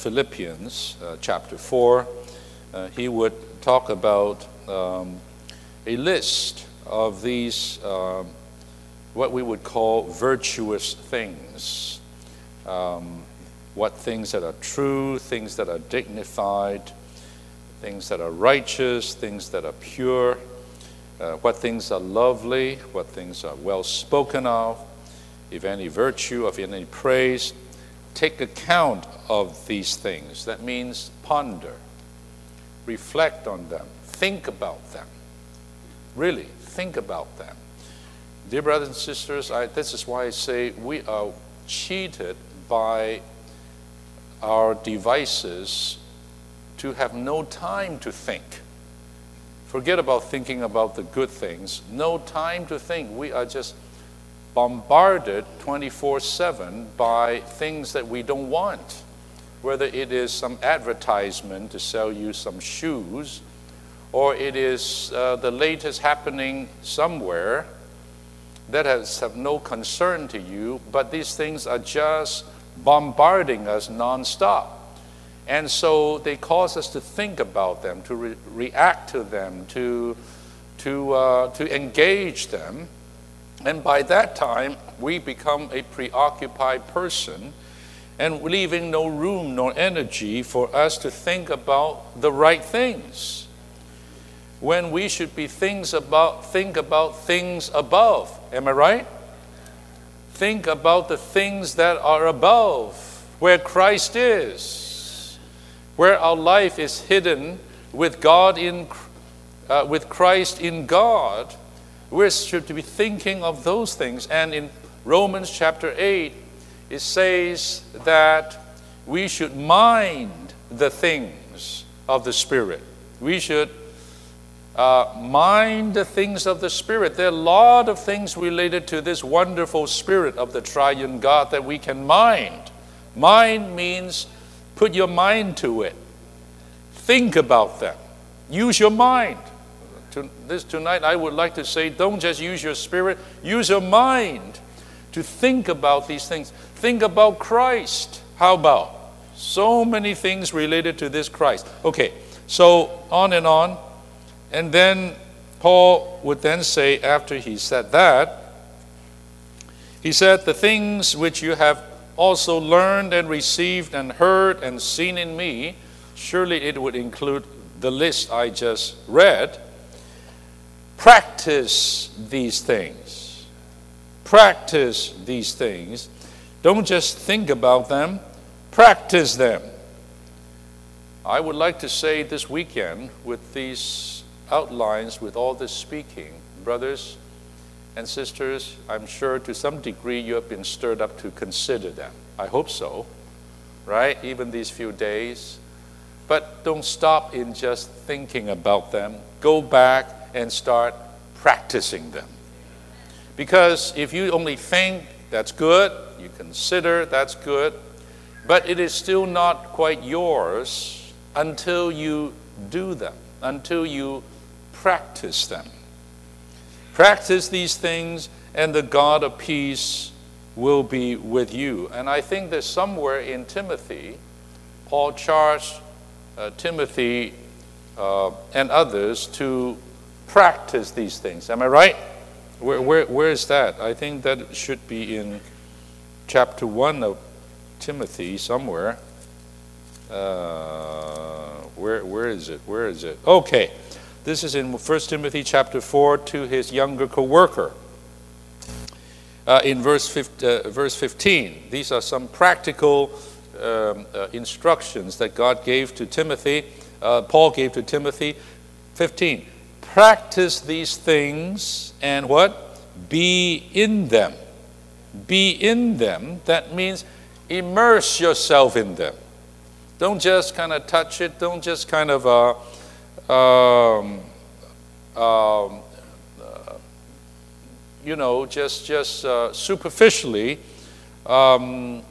Philippians uh, chapter 4, uh, he would talk about um, a list of these, um, what we would call virtuous things. Um, what things that are true, things that are dignified, things that are righteous, things that are pure, uh, what things are lovely, what things are well spoken of, if any virtue, if any praise. Take account of these things. That means ponder, reflect on them, think about them. Really, think about them. Dear brothers and sisters, I, this is why I say we are cheated by our devices to have no time to think. Forget about thinking about the good things. No time to think. We are just bombarded 24 7 by things that we don't want. Whether it is some advertisement to sell you some shoes, or it is uh, the latest happening somewhere that has have no concern to you, but these things are just bombarding us nonstop. And so they cause us to think about them, to re- react to them, to, to, uh, to engage them. And by that time, we become a preoccupied person and leaving no room nor energy for us to think about the right things. When we should be things about, think about things above. Am I right? think about the things that are above, where Christ is, where our life is hidden with God in, uh, with Christ in God. We should be thinking of those things. And in Romans chapter 8, it says that we should mind the things of the Spirit. We should uh, mind the things of the Spirit. There are a lot of things related to this wonderful Spirit of the triune God that we can mind. Mind means put your mind to it, think about them, use your mind. To, this tonight, I would like to say, don't just use your spirit, use your mind to think about these things. Think about Christ. How about? So many things related to this Christ. Okay, so on and on. And then Paul would then say, after he said that, he said, The things which you have also learned and received and heard and seen in me, surely it would include the list I just read. Practice these things. Practice these things. Don't just think about them, practice them. I would like to say this weekend with these outlines with all this speaking, brothers and sisters, I'm sure to some degree you have been stirred up to consider them. I hope so, right? Even these few days. But don't stop in just thinking about them. Go back and start practicing them. Because if you only think, that's good, you consider, that's good, but it is still not quite yours until you do them, until you practice them. Practice these things, and the God of peace will be with you. And I think that somewhere in Timothy, Paul charged uh, Timothy uh, and others to practice these things. Am I right? Where, where, where is that? I think that should be in chapter 1 of Timothy somewhere. Uh, where, where is it? Where is it? Okay. This is in 1 Timothy chapter 4 to his younger co-worker. Uh, in verse, 15, uh, verse 15, these are some practical um, uh, instructions that God gave to Timothy, uh, Paul gave to Timothy. 15, practice these things and what? Be in them. Be in them. That means immerse yourself in them. Don't just kind of touch it. Don't just kind of uh, um, um, uh, you know, just just uh, superficially um,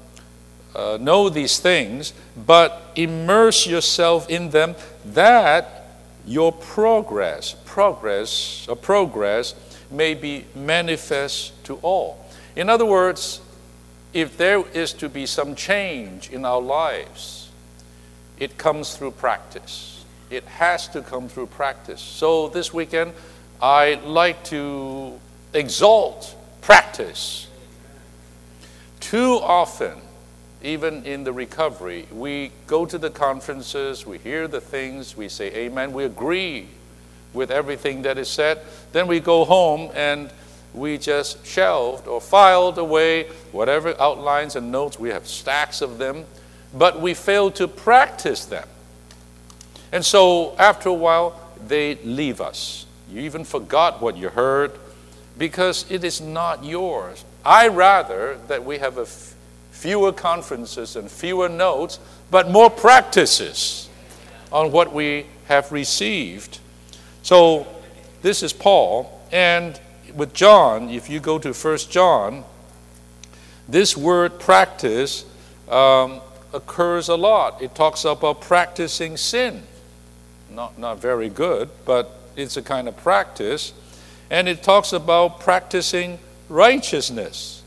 uh, know these things, but immerse yourself in them. That your progress, progress, or progress may be manifest to all. In other words, if there is to be some change in our lives, it comes through practice. It has to come through practice. So this weekend, I like to exalt practice. Too often, even in the recovery, we go to the conferences, we hear the things, we say amen, we agree with everything that is said. Then we go home and we just shelved or filed away whatever outlines and notes. We have stacks of them, but we fail to practice them. And so after a while, they leave us. You even forgot what you heard because it is not yours. I rather that we have fewer conferences and fewer notes, but more practices on what we have received. So this is Paul, and with John, if you go to First John, this word practice um, occurs a lot. It talks about practicing sin. Not, not very good, but it's a kind of practice. And it talks about practicing righteousness.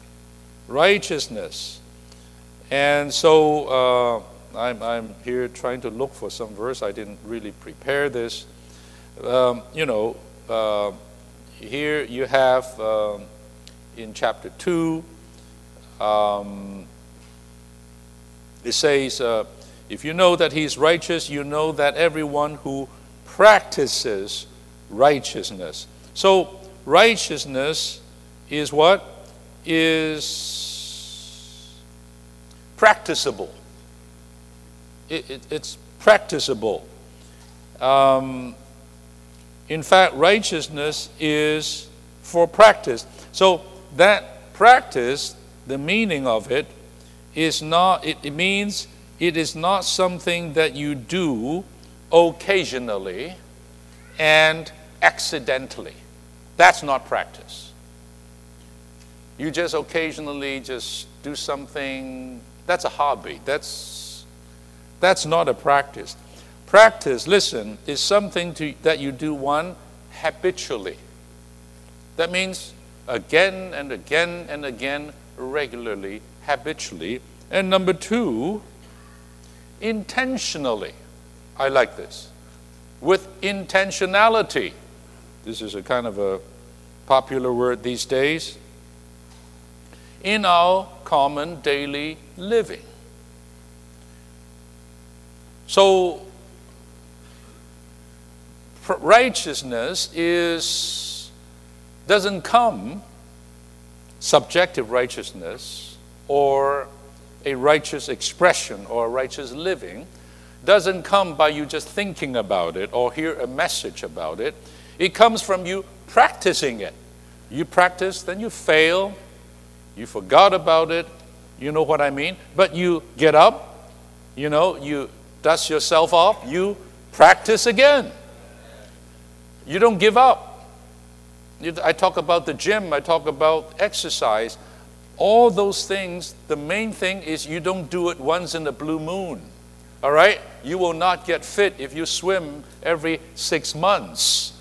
Righteousness. And so uh, I'm, I'm here trying to look for some verse. I didn't really prepare this. Um, you know, uh, here you have um, in chapter 2, um, it says, uh, If you know that he is righteous, you know that everyone who practices righteousness. So, righteousness is what? Is practicable. It, it, it's practicable. Um, in fact, righteousness is for practice. So that practice, the meaning of it, is not, it, it means it is not something that you do occasionally and accidentally. That's not practice. You just occasionally just do something, that's a hobby. That's, that's not a practice. Practice, listen, is something to, that you do one habitually. That means again and again and again, regularly, habitually. And number two, intentionally. I like this. With intentionality. This is a kind of a popular word these days. In our common daily living. So, righteousness is doesn't come subjective righteousness or a righteous expression or a righteous living doesn't come by you just thinking about it or hear a message about it. It comes from you practicing it. You practice, then you fail, you forgot about it, you know what I mean? But you get up, you know, you dust yourself off, you practice again. You don't give up. I talk about the gym, I talk about exercise. All those things, the main thing is you don't do it once in the blue moon. All right? You will not get fit if you swim every six months.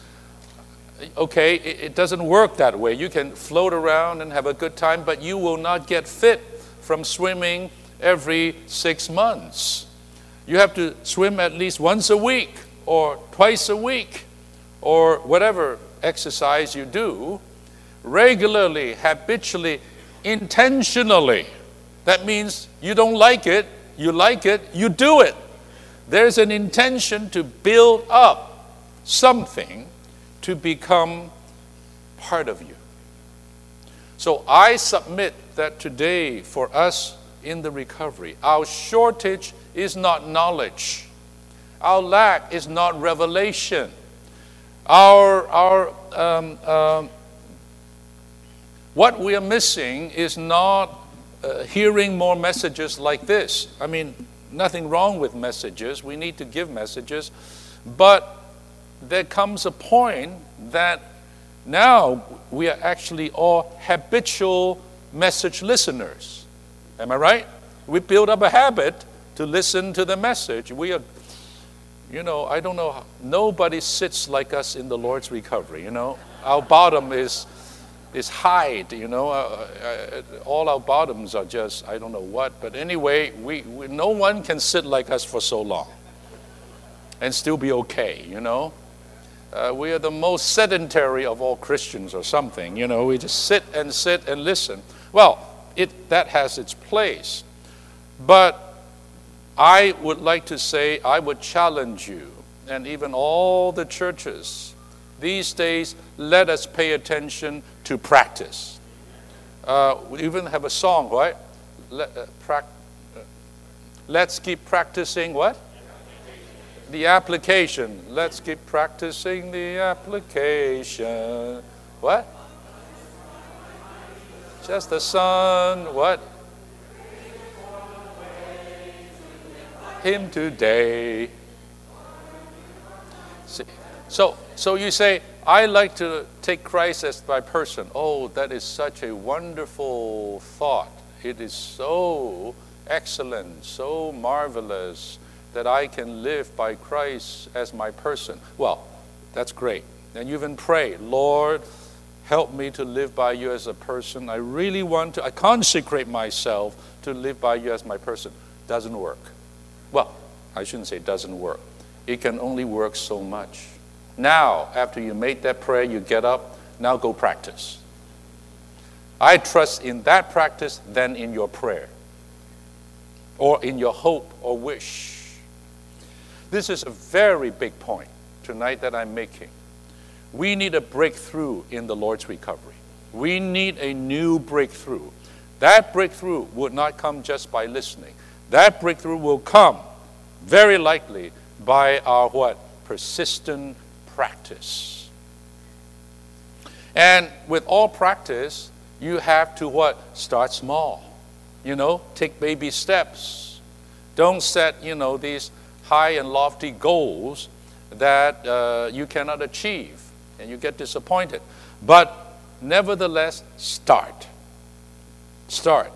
Okay, it doesn't work that way. You can float around and have a good time, but you will not get fit from swimming every six months. You have to swim at least once a week or twice a week or whatever exercise you do, regularly, habitually, intentionally. That means you don't like it, you like it, you do it. There's an intention to build up something to become part of you. So I submit that today, for us in the recovery, our shortage is not knowledge, our lack is not revelation. Our, our, um, uh, what we are missing is not uh, hearing more messages like this. I mean, nothing wrong with messages. We need to give messages. But there comes a point that now we are actually all habitual message listeners. Am I right? We build up a habit to listen to the message. We are you know, I don't know, nobody sits like us in the Lord's recovery, you know. Our bottom is, is hide, you know. Uh, uh, all our bottoms are just, I don't know what. But anyway, we, we, no one can sit like us for so long. and still be okay, you know? Uh, we are the most sedentary of all Christians or something, you know? We just sit and sit and listen. Well, it, that has its place. But I would like to say, I would challenge you, and even all the churches these days, let us pay attention to practice. Uh, we even have a song, right? Let, uh, pra- uh, let's keep practicing what? The application. Let's keep practicing the application. What? Just the sun. What? Him today. See, so, so you say, I like to take Christ as my person. Oh, that is such a wonderful thought. It is so excellent, so marvelous that I can live by Christ as my person. Well, that's great. And you even pray, Lord, help me to live by you as a person. I really want to, I consecrate myself to live by you as my person. Doesn't work. Well, I shouldn't say it doesn't work. It can only work so much. Now, after you made that prayer, you get up, now go practice. I trust in that practice than in your prayer or in your hope or wish. This is a very big point tonight that I'm making. We need a breakthrough in the Lord's recovery. We need a new breakthrough. That breakthrough would not come just by listening. That breakthrough will come very likely by our what? Persistent practice. And with all practice, you have to what? Start small. You know, take baby steps. Don't set, you know, these high and lofty goals that uh, you cannot achieve and you get disappointed. But nevertheless, start. Start.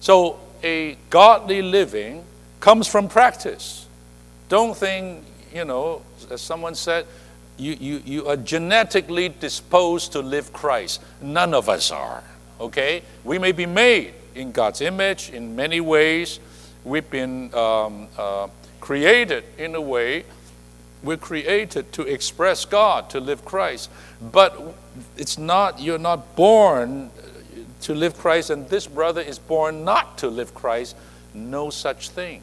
So, a godly living comes from practice. Don't think, you know, as someone said, you, you, you are genetically disposed to live Christ. None of us are, okay? We may be made in God's image in many ways. We've been um, uh, created in a way, we're created to express God, to live Christ. But it's not, you're not born to live Christ, and this brother is born not to live Christ. No such thing.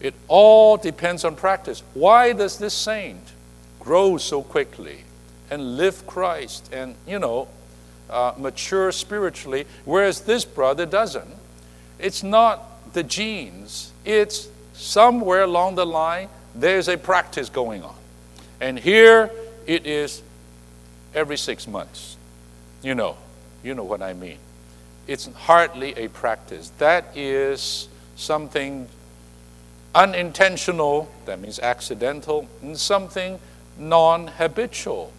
It all depends on practice. Why does this saint grow so quickly and live Christ and, you know, uh, mature spiritually, whereas this brother doesn't? It's not the genes, it's somewhere along the line, there's a practice going on. And here it is every six months. You know, you know what I mean. It's hardly a practice. That is something unintentional, that means accidental, and something non habitual,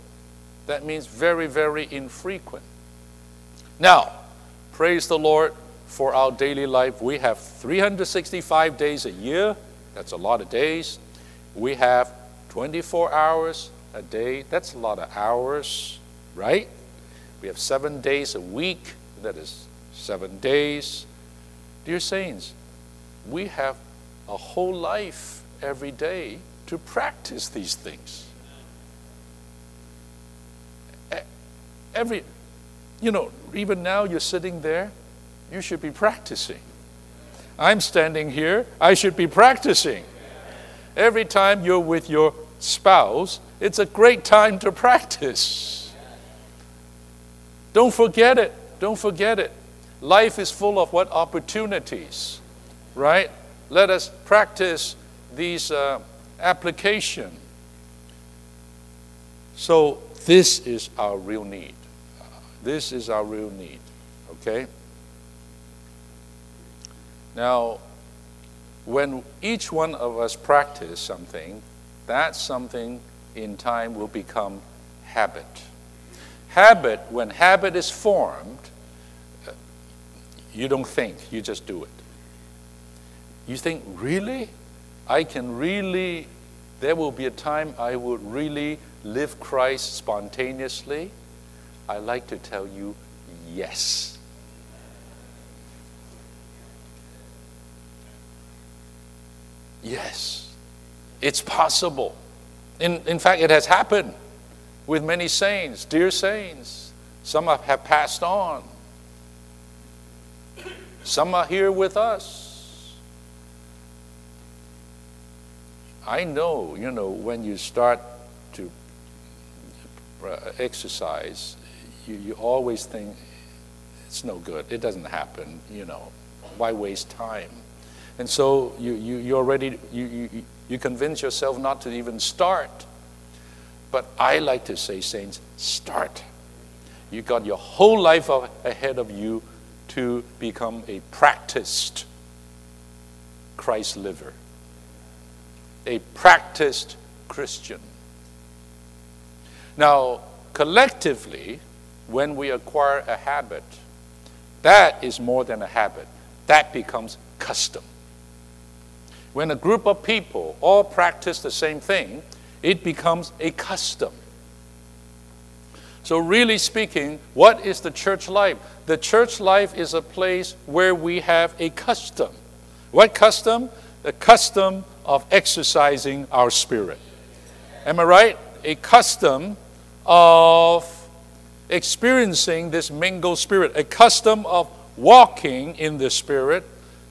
that means very, very infrequent. Now, praise the Lord for our daily life. We have 365 days a year, that's a lot of days. We have 24 hours a day, that's a lot of hours, right? We have seven days a week, that is seven days. Dear Saints, we have a whole life every day to practice these things. Every, you know, even now you're sitting there, you should be practicing. I'm standing here, I should be practicing. Every time you're with your spouse, it's a great time to practice. Don't forget it. Don't forget it. Life is full of what opportunities, right? let us practice these uh, application. So this is our real need. This is our real need. Okay? Now, when each one of us practice something, that something in time will become habit. Habit, when habit is formed, you don't think, you just do it. You think, really? I can really, there will be a time I would really live Christ spontaneously? I like to tell you, yes. Yes. It's possible. In, in fact, it has happened with many saints, dear saints. Some have passed on. Some are here with us. I know, you know, when you start to uh, exercise, you, you always think it's no good. It doesn't happen, you know. Why waste time? And so you, you, you already, you, you, you convince yourself not to even start. But I like to say, saints, start. You got your whole life ahead of you to become a practiced Christ liver, a practiced Christian. Now, collectively, when we acquire a habit, that is more than a habit, that becomes custom. When a group of people all practice the same thing, it becomes a custom. So, really speaking, what is the church life? The church life is a place where we have a custom. What custom? The custom of exercising our spirit. Am I right? A custom of experiencing this mingled spirit, a custom of walking in the spirit,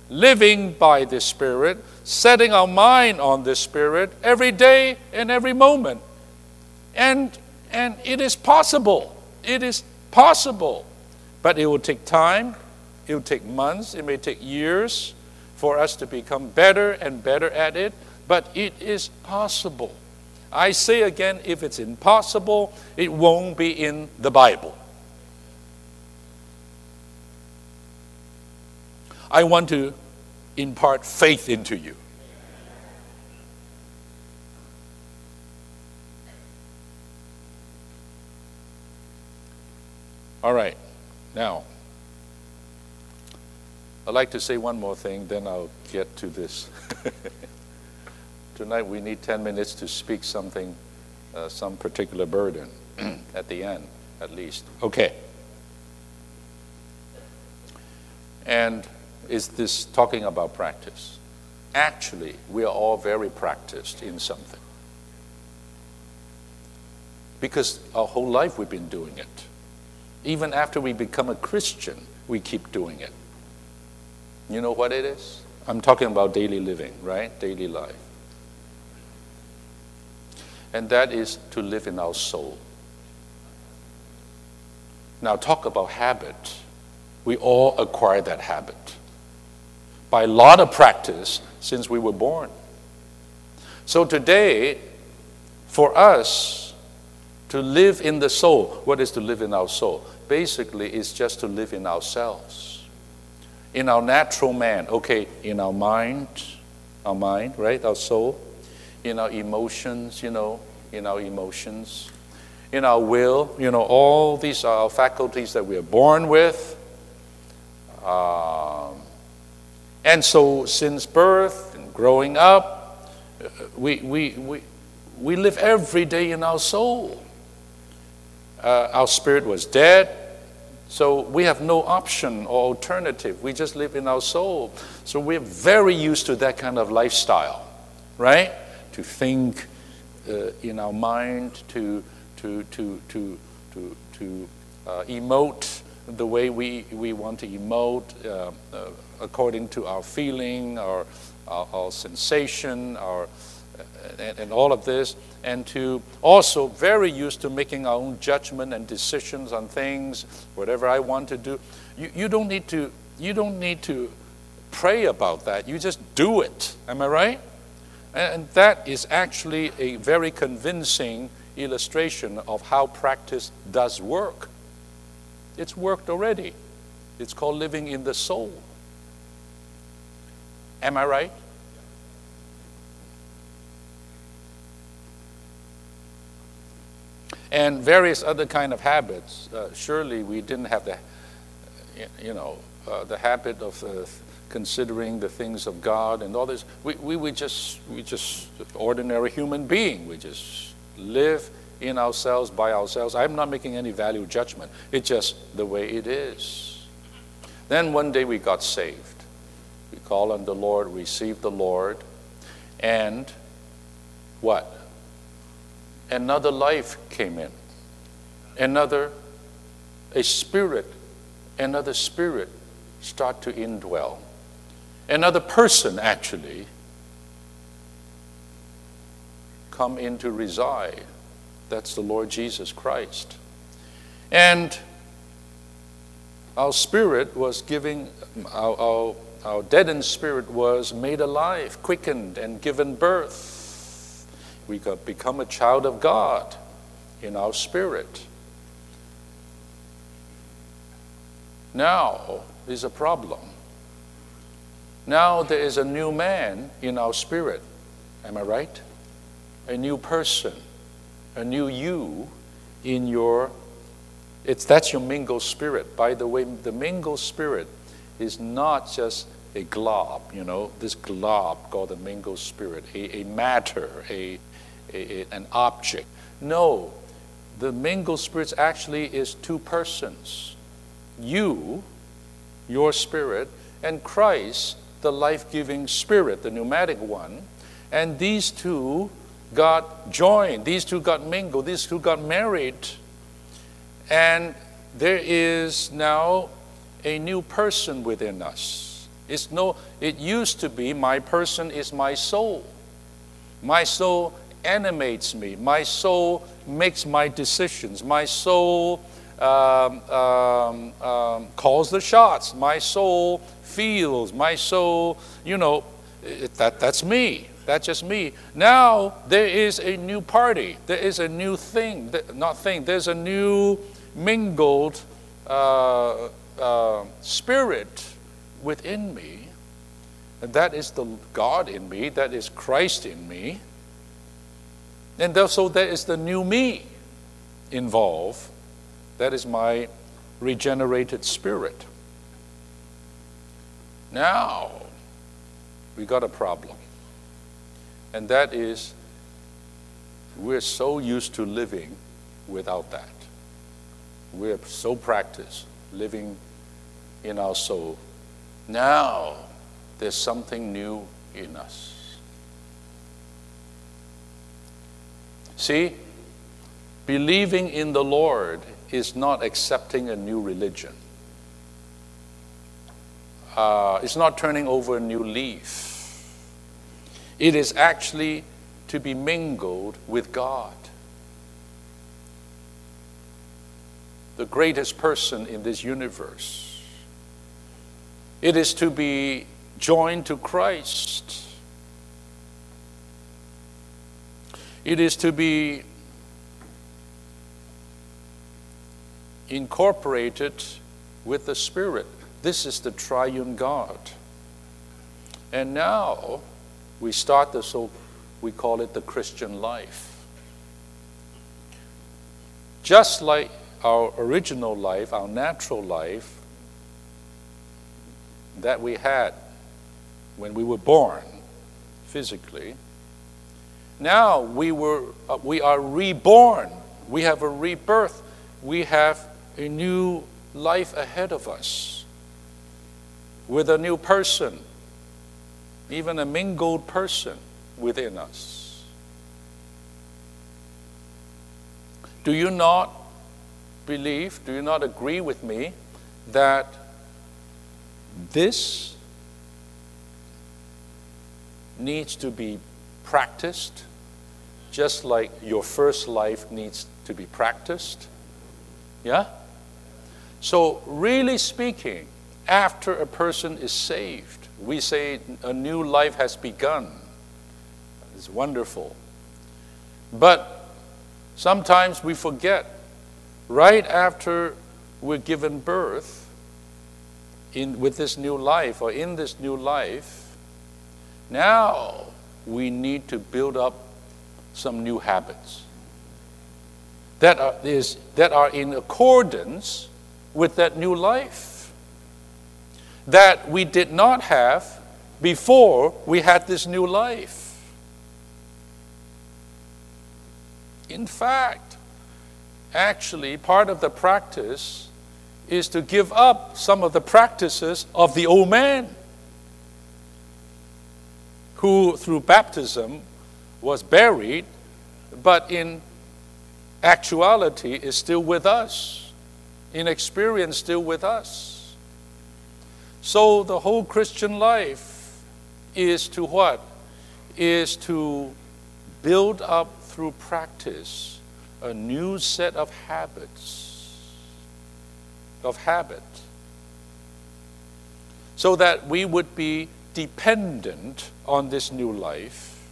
living by the spirit, setting our mind on the spirit every day and every moment. And and it is possible. It is possible. But it will take time, it will take months, it may take years for us to become better and better at it, but it is possible. I say again, if it's impossible, it won't be in the Bible. I want to impart faith into you. All right, now, I'd like to say one more thing, then I'll get to this. Tonight we need 10 minutes to speak something, uh, some particular burden at the end, at least. Okay. And is this talking about practice? Actually, we are all very practiced in something. Because our whole life we've been doing it. Even after we become a Christian, we keep doing it. You know what it is? I'm talking about daily living, right? Daily life. And that is to live in our soul. Now, talk about habit. We all acquire that habit by a lot of practice since we were born. So, today, for us to live in the soul, what is to live in our soul? basically is just to live in ourselves. In our natural man, okay, in our mind, our mind, right, our soul, in our emotions, you know, in our emotions, in our will, you know, all these are faculties that we are born with. Um, and so, since birth and growing up, we, we, we, we live every day in our soul uh, our spirit was dead. So we have no option or alternative. We just live in our soul. So we're very used to that kind of lifestyle, right? To think uh, in our mind, to, to, to, to, to, to uh, emote the way we, we want to emote uh, uh according to our feeling, our, our, our sensation, our, uh, and, and all of this, and to also very used to making our own judgment and decisions on things, whatever I want to do. You, you don't need to you don't need to pray about that. You just do it. Am I right? And that is actually a very convincing illustration of how practice does work. It's worked already. It's called living in the soul. Am I right? and various other kind of habits. Uh, surely we didn't have the, you know, uh, the habit of uh, considering the things of God and all this. We, we were just, we just ordinary human being. We just live in ourselves by ourselves. I'm not making any value judgment. It's just the way it is. Then one day we got saved. We call on the Lord, receive the Lord, and what? Another life came in. Another, a spirit, another spirit start to indwell. Another person actually come in to reside. That's the Lord Jesus Christ. And our spirit was giving, our, our, our deadened spirit was made alive, quickened, and given birth. We got become a child of God in our spirit. Now is a problem. Now there is a new man in our spirit. Am I right? A new person, a new you in your it's that's your mingle spirit. By the way, the mingle spirit is not just a glob, you know, this glob called the mingle spirit, a, a matter, a, a, a, an object. No, the mingle spirit actually is two persons. You, your spirit, and Christ, the life giving spirit, the pneumatic one. And these two got joined, these two got mingled, these two got married and there is now a new person within us. It's no, it used to be my person is my soul. My soul animates me. My soul makes my decisions. My soul um, um, um, calls the shots. My soul feels. My soul, you know, that, that's me. That's just me. Now there is a new party. There is a new thing. Not thing. There's a new mingled uh, uh, spirit within me. And that is the God in me, that is Christ in me. And so there is the new me involved. That is my regenerated spirit. Now, we got a problem. And that is, we're so used to living without that. We're so practiced living in our soul. Now there's something new in us. See, believing in the Lord is not accepting a new religion. Uh, it's not turning over a new leaf. It is actually to be mingled with God. the greatest person in this universe. It is to be joined to Christ. It is to be incorporated with the Spirit. This is the triune God. And now we start the so we call it the Christian life. Just like our original life, our natural life that we had when we were born physically. Now we, were, uh, we are reborn. We have a rebirth. We have a new life ahead of us with a new person, even a mingled person within us. Do you not believe, do you not agree with me that this needs to be practiced just like your first life needs to be practiced? Yeah? So, really speaking, after a person is saved, we say a new life has begun. It's wonderful. But sometimes we forget right after we're given birth in, with this new life or in this new life, now we need to build up some new habits that are, is, that are in accordance with that new life that we did not have before we had this new life. In fact, actually, part of the practice is to give up some of the practices of the old man, who, through baptism, was buried, but in actuality is still with us, in experience still with us. So the whole Christian life is to what? Is to build up through practice a new set of habits, of habit, so that we would be dependent on this new life.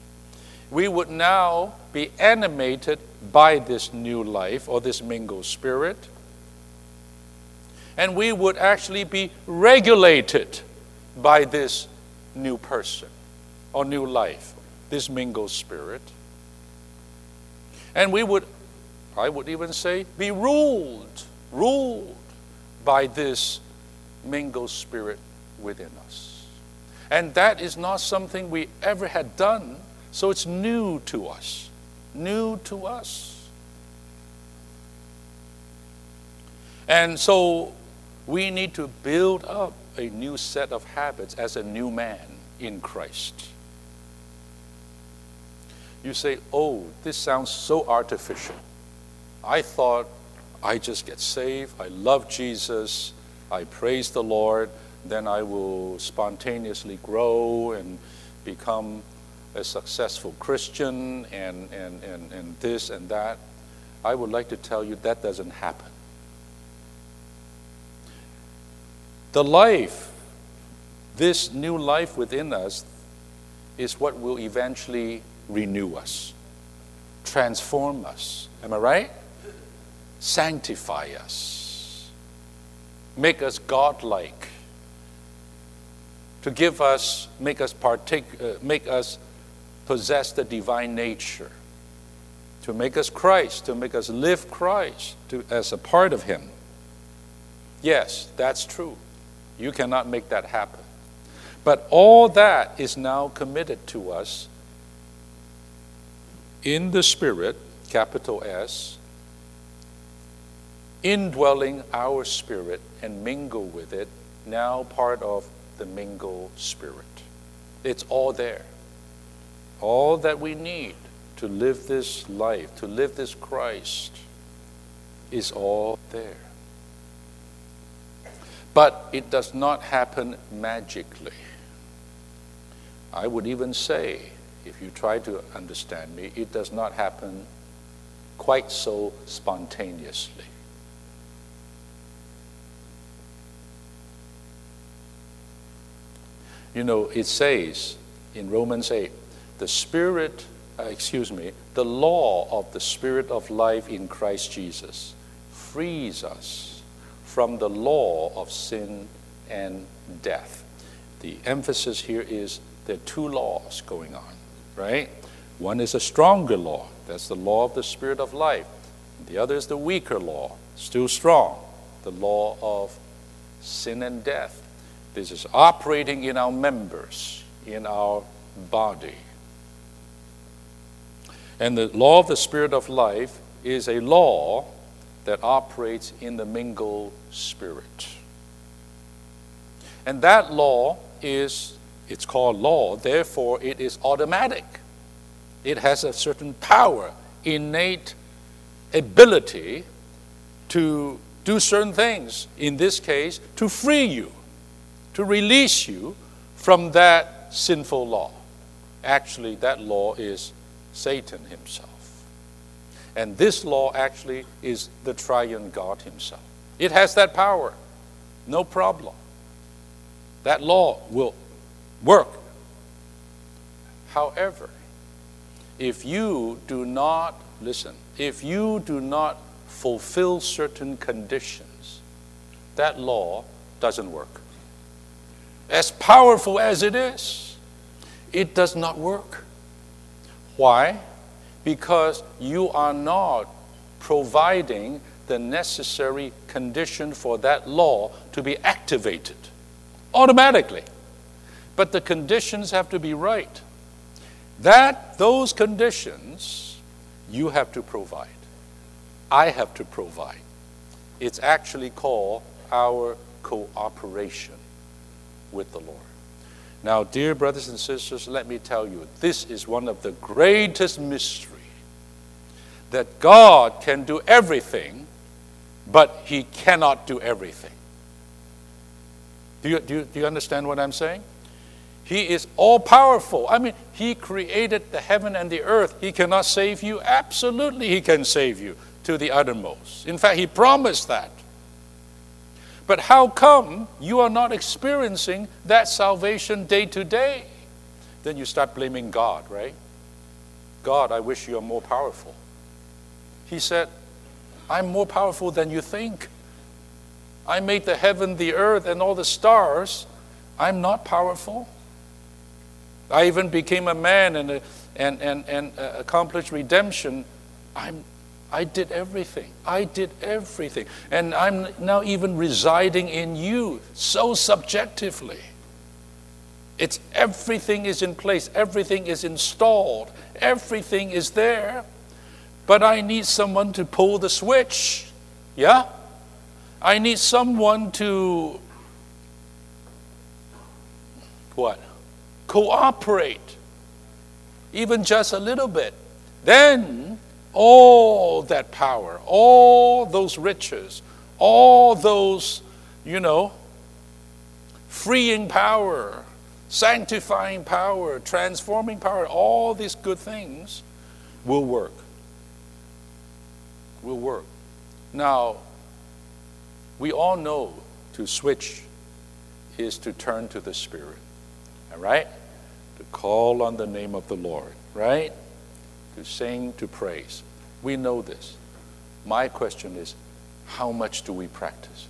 We would now be animated by this new life or this mingled spirit. And we would actually be regulated by this new person or new life, this mingled spirit. And we would, I would even say, be ruled, ruled by this mingled spirit within us. And that is not something we ever had done, so it's new to us. New to us. And so we need to build up a new set of habits as a new man in Christ. You say, oh, this sounds so artificial. I thought I just get saved, I love Jesus, I praise the Lord, then I will spontaneously grow and become a successful Christian and, and, and, and this and that. I would like to tell you that doesn't happen. The life, this new life within us, is what will eventually renew us, transform us. Am I right? Sanctify us, make us godlike to give us, make us partake, uh, make us possess the divine nature, to make us Christ, to make us live Christ to, as a part of Him. Yes, that's true. You cannot make that happen. But all that is now committed to us in the Spirit, capital S, indwelling our spirit and mingle with it, now part of the mingle spirit. It's all there. All that we need to live this life, to live this Christ, is all there. But it does not happen magically. I would even say, if you try to understand me, it does not happen quite so spontaneously. You know, it says in Romans 8, the Spirit, uh, excuse me, the law of the Spirit of life in Christ Jesus frees us from the law of sin and death. The emphasis here is there are two laws going on, right? One is a stronger law, that's the law of the Spirit of life. The other is the weaker law, still strong, the law of sin and death. This is operating in our members, in our body. And the law of the Spirit of life is a law that operates in the mingled spirit. And that law is, it's called law, therefore it is automatic. It has a certain power, innate ability to do certain things. In this case, to free you to release you from that sinful law. Actually, that law is Satan himself. And this law actually is the triune God himself. It has that power. No problem. That law will work. However, if you do not, listen, if you do not fulfill certain conditions, that law doesn't work as powerful as it is, it does not work. Why? Because you are not providing the necessary condition for that law to be activated automatically. But the conditions have to be right. That those conditions you have to provide. I have to provide. It's actually called our cooperation with the Lord. Now, dear brothers and sisters, let me tell you, this is one of the greatest mysteries that God can do everything, but He cannot do everything. Do you, do you, do you understand what I'm saying? He is all powerful. I mean, He created the heaven and the earth. He cannot save you? Absolutely, He can save you to the uttermost. In fact, He promised that. But how come you are not experiencing that salvation day to day? Then you start blaming God, right? God, I wish you are more powerful. He said, I'm more powerful than you think. I made the heaven, the earth, and all the stars. I'm not powerful. I even became a man and, and, and, and uh, accomplished redemption. I'm I did everything. I did everything. And I'm now even residing in you so subjectively. It's everything is in place, everything is installed, everything is there. But I need someone to pull the switch. Yeah? I need someone to what? Cooperate. Even just a little bit. Then all that power, all those riches, all those, you know, freeing power, sanctifying power, transforming power, all these good things will work. Will work. Now, we all know to switch is to turn to the Spirit. All right? To call on the name of the Lord, right? To sing, to praise. We know this. My question is how much do we practice?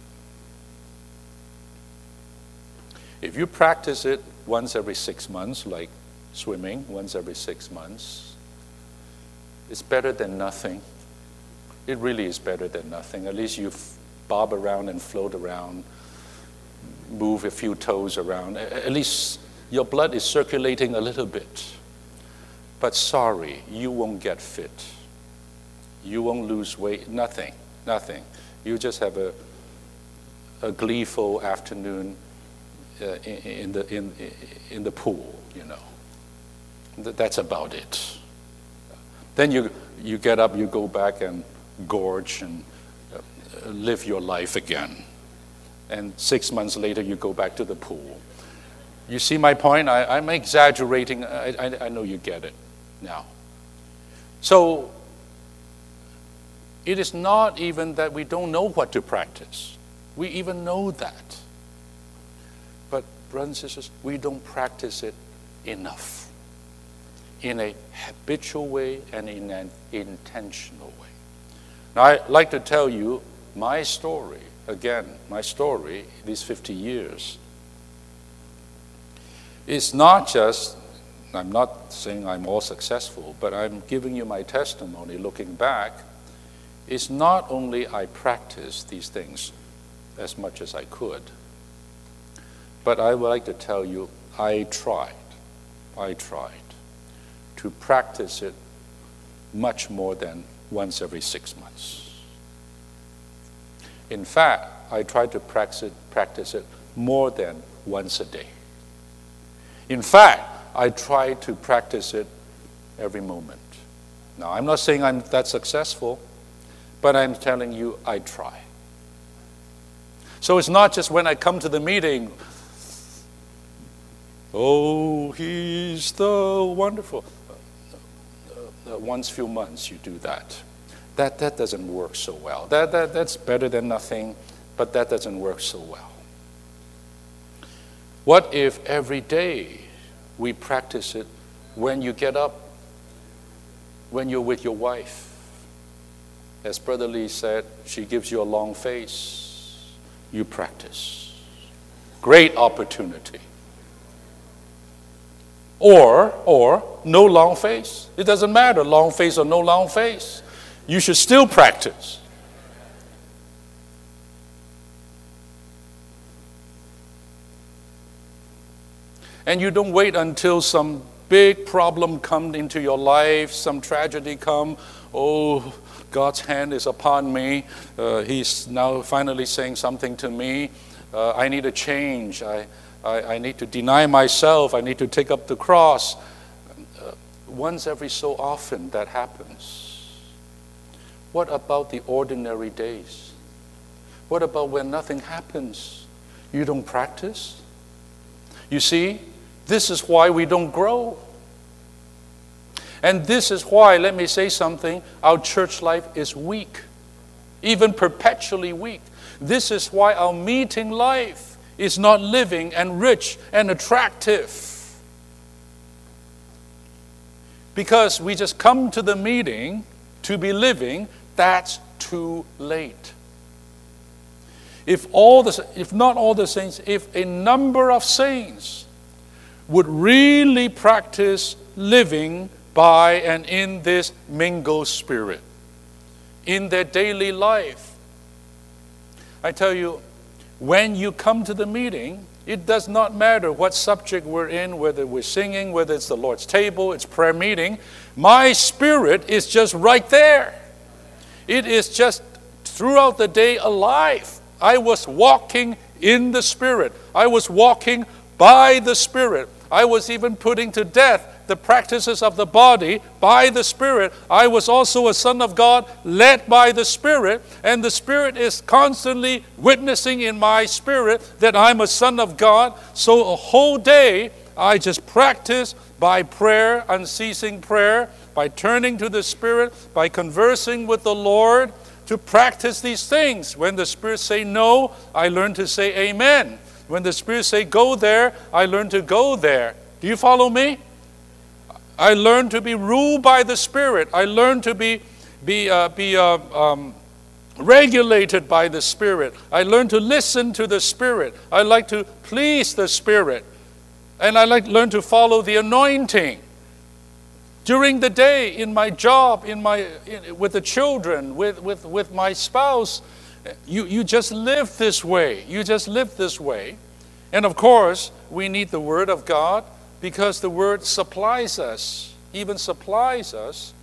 If you practice it once every six months, like swimming once every six months, it's better than nothing. It really is better than nothing. At least you bob around and float around, move a few toes around. At least your blood is circulating a little bit. But sorry, you won't get fit. You won't lose weight. Nothing. Nothing. You just have a, a gleeful afternoon uh, in, in, the, in, in the pool, you know. That's about it. Then you, you get up, you go back and gorge and uh, live your life again. And six months later, you go back to the pool. You see my point? I, am exaggerating. I, I, I know you get it now. So it is not even that we don't know what to practice. We even know that. But, brothers and sisters, we don't practice it enough in a habitual way and in an intentional way. Now, I'd like to tell you my story, again, my story, these 50 years, It's not just I'm not saying I'm all successful, but I'm giving you my testimony looking back. It's not only I practiced these things as much as I could, but I would like to tell you I tried. I tried to practice it much more than once every six months. In fact, I tried to practice it, practice it more than once a day. In fact, I try to practice it every moment. Now, I'm not saying I'm that successful, but I'm telling you I try. So it's not just when I come to the meeting, oh, he's the wonderful. Uh, uh, once few months you do that. That, that doesn't work so well. That, that, that's better than nothing, but that doesn't work so well. What if every day we practice it when you get up, when you're with your wife. As Brother Lee said, she gives you a long face. You practice. Great opportunity. Or, or, no long face. It doesn't matter, long face or no long face. You should still practice. And you don't wait until some big problem comes into your life, some tragedy come. Oh, God's hand is upon me. Uh, he's now finally saying something to me. Uh, I need a change. I, I, I need to deny myself. I need to take up the cross. Uh, once every so often that happens. What about the ordinary days? What about when nothing happens? You don't practice? You see, this is why we don't grow. And this is why, let me say something, our church life is weak, even perpetually weak. This is why our meeting life is not living and rich and attractive. Because we just come to the meeting to be living, that's too late. If all the, if not all the saints, if a number of saints would really practice living by and in this mingle spirit in their daily life. I tell you, when you come to the meeting, it does not matter what subject we're in, whether we're singing, whether it's the Lord's table, it's prayer meeting. My spirit is just right there. It is just throughout the day alive. I was walking in the Spirit. I was walking by the Spirit. I was even putting to death the practices of the body by the Spirit. I was also a son of God, led by the Spirit, and the Spirit is constantly witnessing in my spirit that I'm a son of God. So a whole day, I just practice by prayer, unceasing prayer, by turning to the Spirit, by conversing with the Lord to practice these things. When the Spirit say no, I learn to say amen. When the Spirit say go there, I learn to go there. Do you follow me? I learn to be ruled by the Spirit. I learn to be, be, uh, be uh, um, regulated by the Spirit. I learn to listen to the Spirit. I like to please the Spirit. And I like learn to follow the anointing. During the day, in my job, in my, in, with the children, with, with, with my spouse, you, you just live this way. You just live this way. And of course, we need the Word of God because the Word supplies us, even supplies us.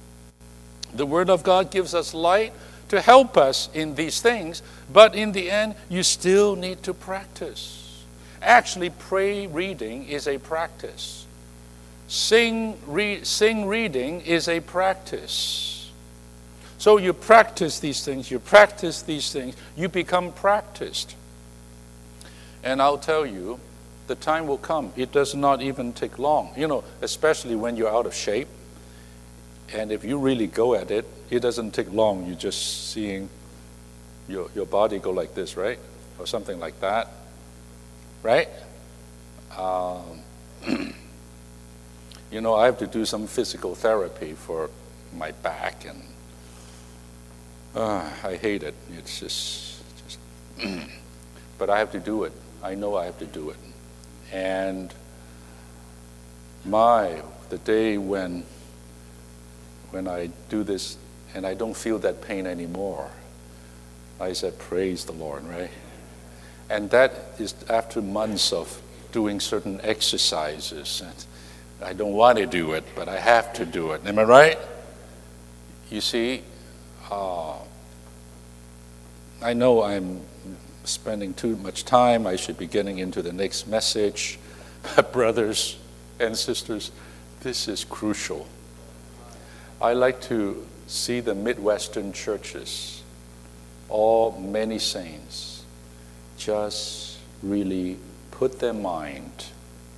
The Word of God gives us light to help us in these things, but in the end, you still need to practice. Actually, pray reading is a practice. Sing, re- sing reading is a practice. So you practice these things, you practice these things, you become practiced. And I'll tell you, the time will come. It does not even take long, you know, especially when you're out of shape. And if you really go at it, it doesn't take long. You're just seeing your, your body go like this, right? Or something like that, right? Um, you know, I have to do some physical therapy for my back, and uh, I hate it. It's just, just but I have to do it. I know I have to do it. And my, the day when, when I do this and I don't feel that pain anymore, I said, Praise the Lord, right? And that is after months of doing certain exercises. And I don't want to do it, but I have to do it. Am I right? You see, uh, I know I'm spending too much time. I should be getting into the next message. Brothers and sisters, this is crucial. I like to see the Midwestern churches, all many saints, just really put their mind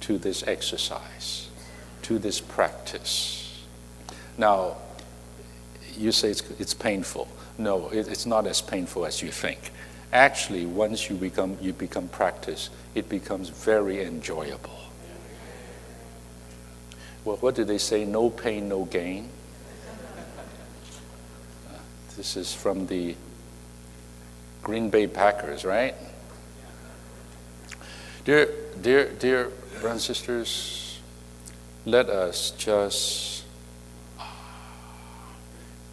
to this exercise, to this practice. Now, you say it's, it's painful. No, it, it's not as painful as you think. Actually once you become you become practice it becomes very enjoyable. Well what do they say? No pain no gain? This is from the green bay packers right? Dear dear dear brothers and sisters let us just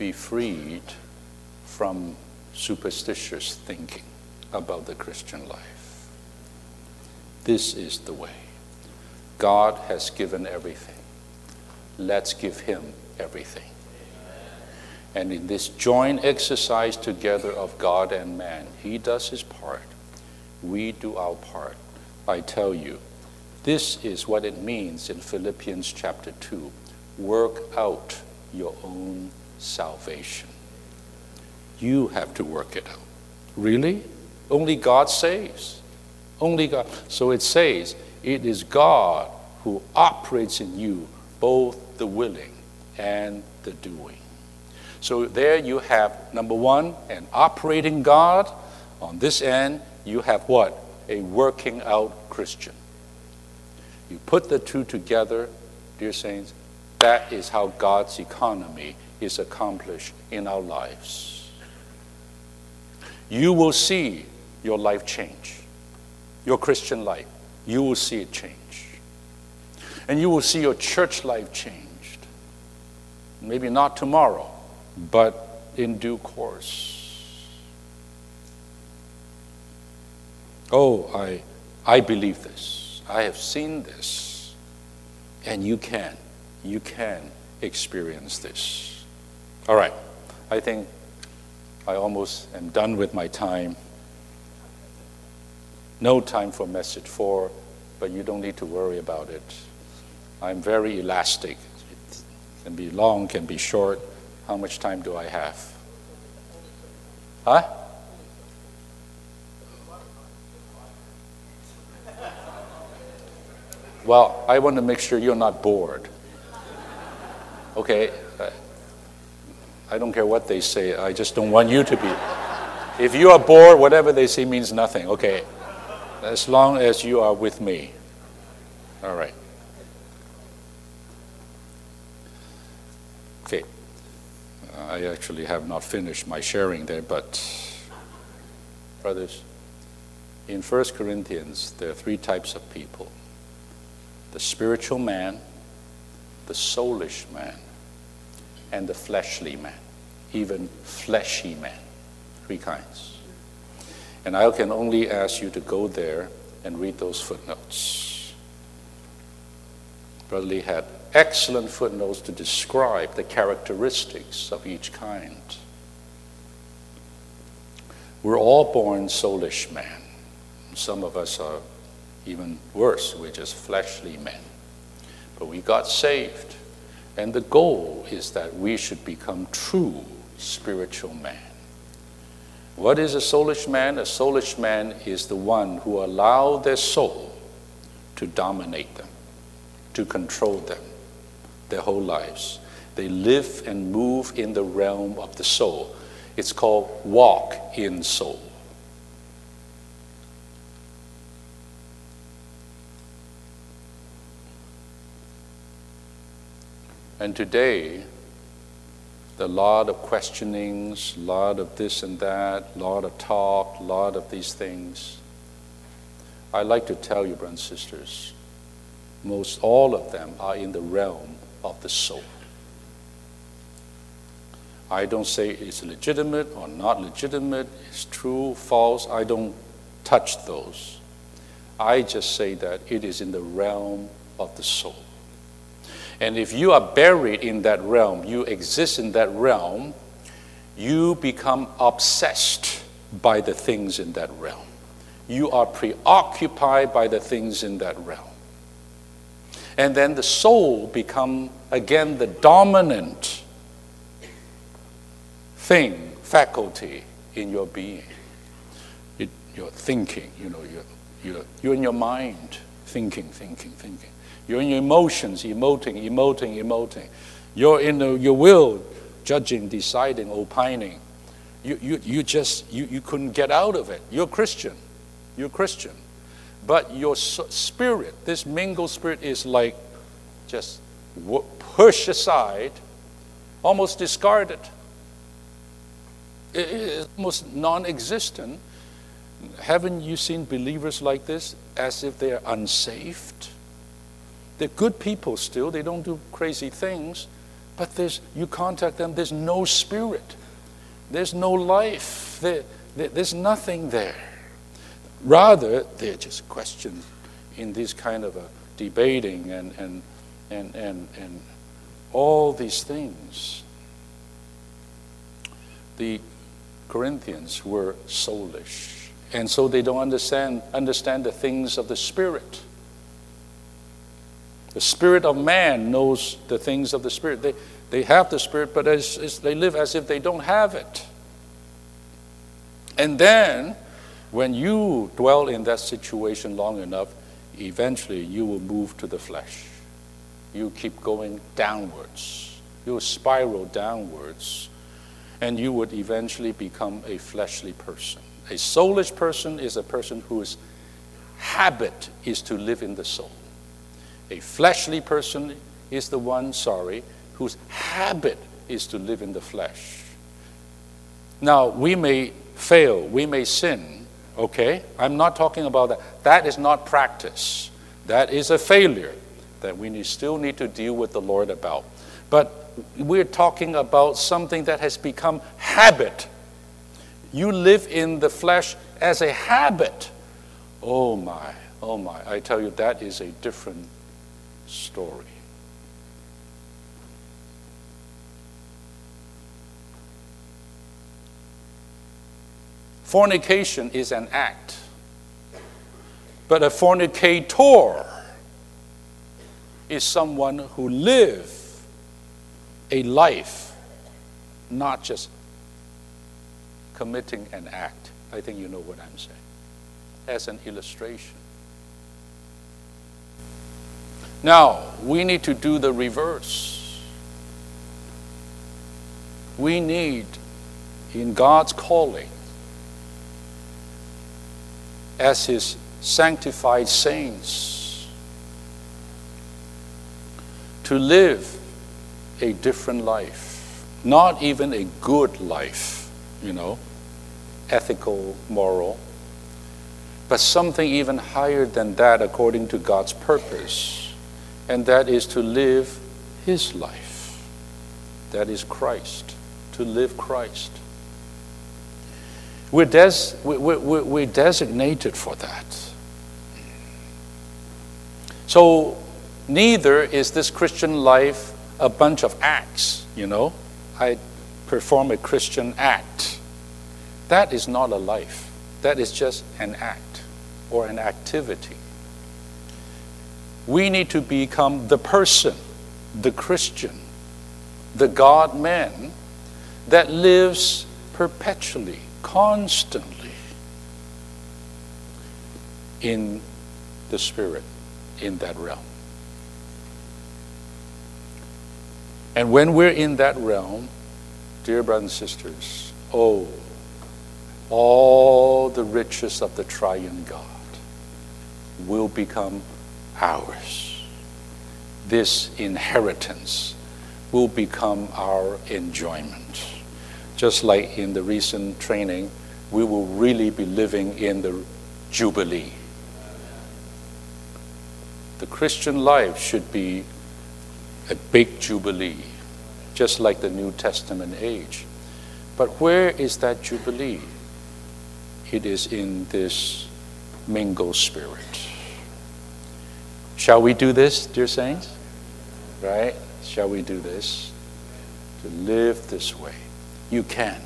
be freed from superstitious thinking about the Christian life. This is the way. God has given everything. Let's give Him everything. And in this joint exercise together of God and man, He does His part. We do our part. I tell you, This is what it means in Philippians chapter 2 work out your own salvation. You have to work it out. Really? Only God saves. Only God. So it says, it is God who operates in you both the willing and the doing. So there you have, number one, an operating God. On this end, you have what? A working out Christian. You put the two together, dear saints, that is how God's economy is accomplished in our lives. You will see your life change, your Christian life. You will see it change. And you will see your church life changed. Maybe not tomorrow, but in due course. Oh, I, I believe this. I have seen this. And you can. You can experience this. All right. I think I almost am done with my time. No time for message four, but you don't need to worry about it. I'm very elastic. It can be long, can be short. How much time do I have? Huh? Well, I want to make sure you're not bored. Okay? I don't care what they say, I just don't want you to be. If you are bored, whatever they say means nothing. Okay? As long as you are with me. All right. Okay. I actually have not finished my sharing there, but brothers, in 1 Corinthians, there are three types of people the spiritual man, the soulish man, and the fleshly man, even fleshy man. Three kinds. And I can only ask you to go there and read those footnotes. Brother Lee had excellent footnotes to describe the characteristics of each kind. We're all born soulish men. Some of us are even worse, we're just fleshly men. But we got saved. And the goal is that we should become true spiritual man. What is a soulish man? A soulish man is the one who allow their soul to dominate them, to control them their whole lives. They live and move in the realm of the soul. It's called walk in soul. And today, the lot of questionings, lot of this and that, lot of talk, lot of these things. I like to tell you, brothers and sisters, most all of them are in the realm of the soul. I don't say it's legitimate or not legitimate, it's true, false. I don't touch those. I just say that it is in the realm of the soul. And if you are buried in that realm, you exist in that realm, you become obsessed by the things in that realm. You are preoccupied by the things in that realm. And then the soul become again the dominant thing, faculty in your being. It, your thinking, you know, you're, you're, you're in your mind, thinking, thinking, thinking. You're in your emotions, emoting, emoting, emoting. You're in the, your will, judging, deciding, opining. You, you, you just, you, you couldn't get out of it. You're Christian. You're Christian. But your spirit, this mingled spirit, is like just pushed aside, almost discarded. It is almost non existent. Haven't you seen believers like this as if they're unsaved? They're good people still, they don't do crazy things, but there's, you contact them, there's no spirit, there's no life, there, there, there's nothing there. Rather, they're just questions in this kind of a debating and, and, and, and, and all these things. The Corinthians were soulish, and so they don't understand, understand the things of the Spirit. The spirit of man knows the things of the spirit. They, they have the spirit, but as, they live as if they don't have it. And then, when you dwell in that situation long enough, eventually you will move to the flesh. You keep going downwards. You will spiral downwards. And you would eventually become a fleshly person. A soulish person is a person whose habit is to live in the soul. A fleshly person is the one, sorry, whose habit is to live in the flesh. Now, we may fail, we may sin, okay? I'm not talking about that. That is not practice. That is a failure that we still need to deal with the Lord about. But we're talking about something that has become habit. You live in the flesh as a habit. Oh my, oh my. I tell you, that is a different story. Fornication is an act, but a fornicator is someone who live a life, not just committing an act. I think you know what I'm saying. As an illustration. Now, we need to do the reverse. We need, in God's calling, as His sanctified saints, to live a different life, not even a good life, you know, ethical, moral, but something even higher than that according to God's purpose and that is to live his life. That is Christ, to live Christ. We're, des- we're, we're, we're designated for that. So, neither is this Christian life a bunch of acts, you know. I perform a Christian act. That is not a life, that is just an act or an activity. We need to become the person, the Christian, the God man that lives perpetually, constantly in the Spirit, in that realm. And when we're in that realm, dear brothers and sisters, oh, all the riches of the triune God will become ours. This inheritance will become our enjoyment. Just like in the recent training, we will really be living in the Jubilee. The Christian life should be a big Jubilee, just like the New Testament age. But where is that Jubilee? It is in this mingled spirit. Shall we do this, dear saints? Right? Shall we do this? To live this way. You can,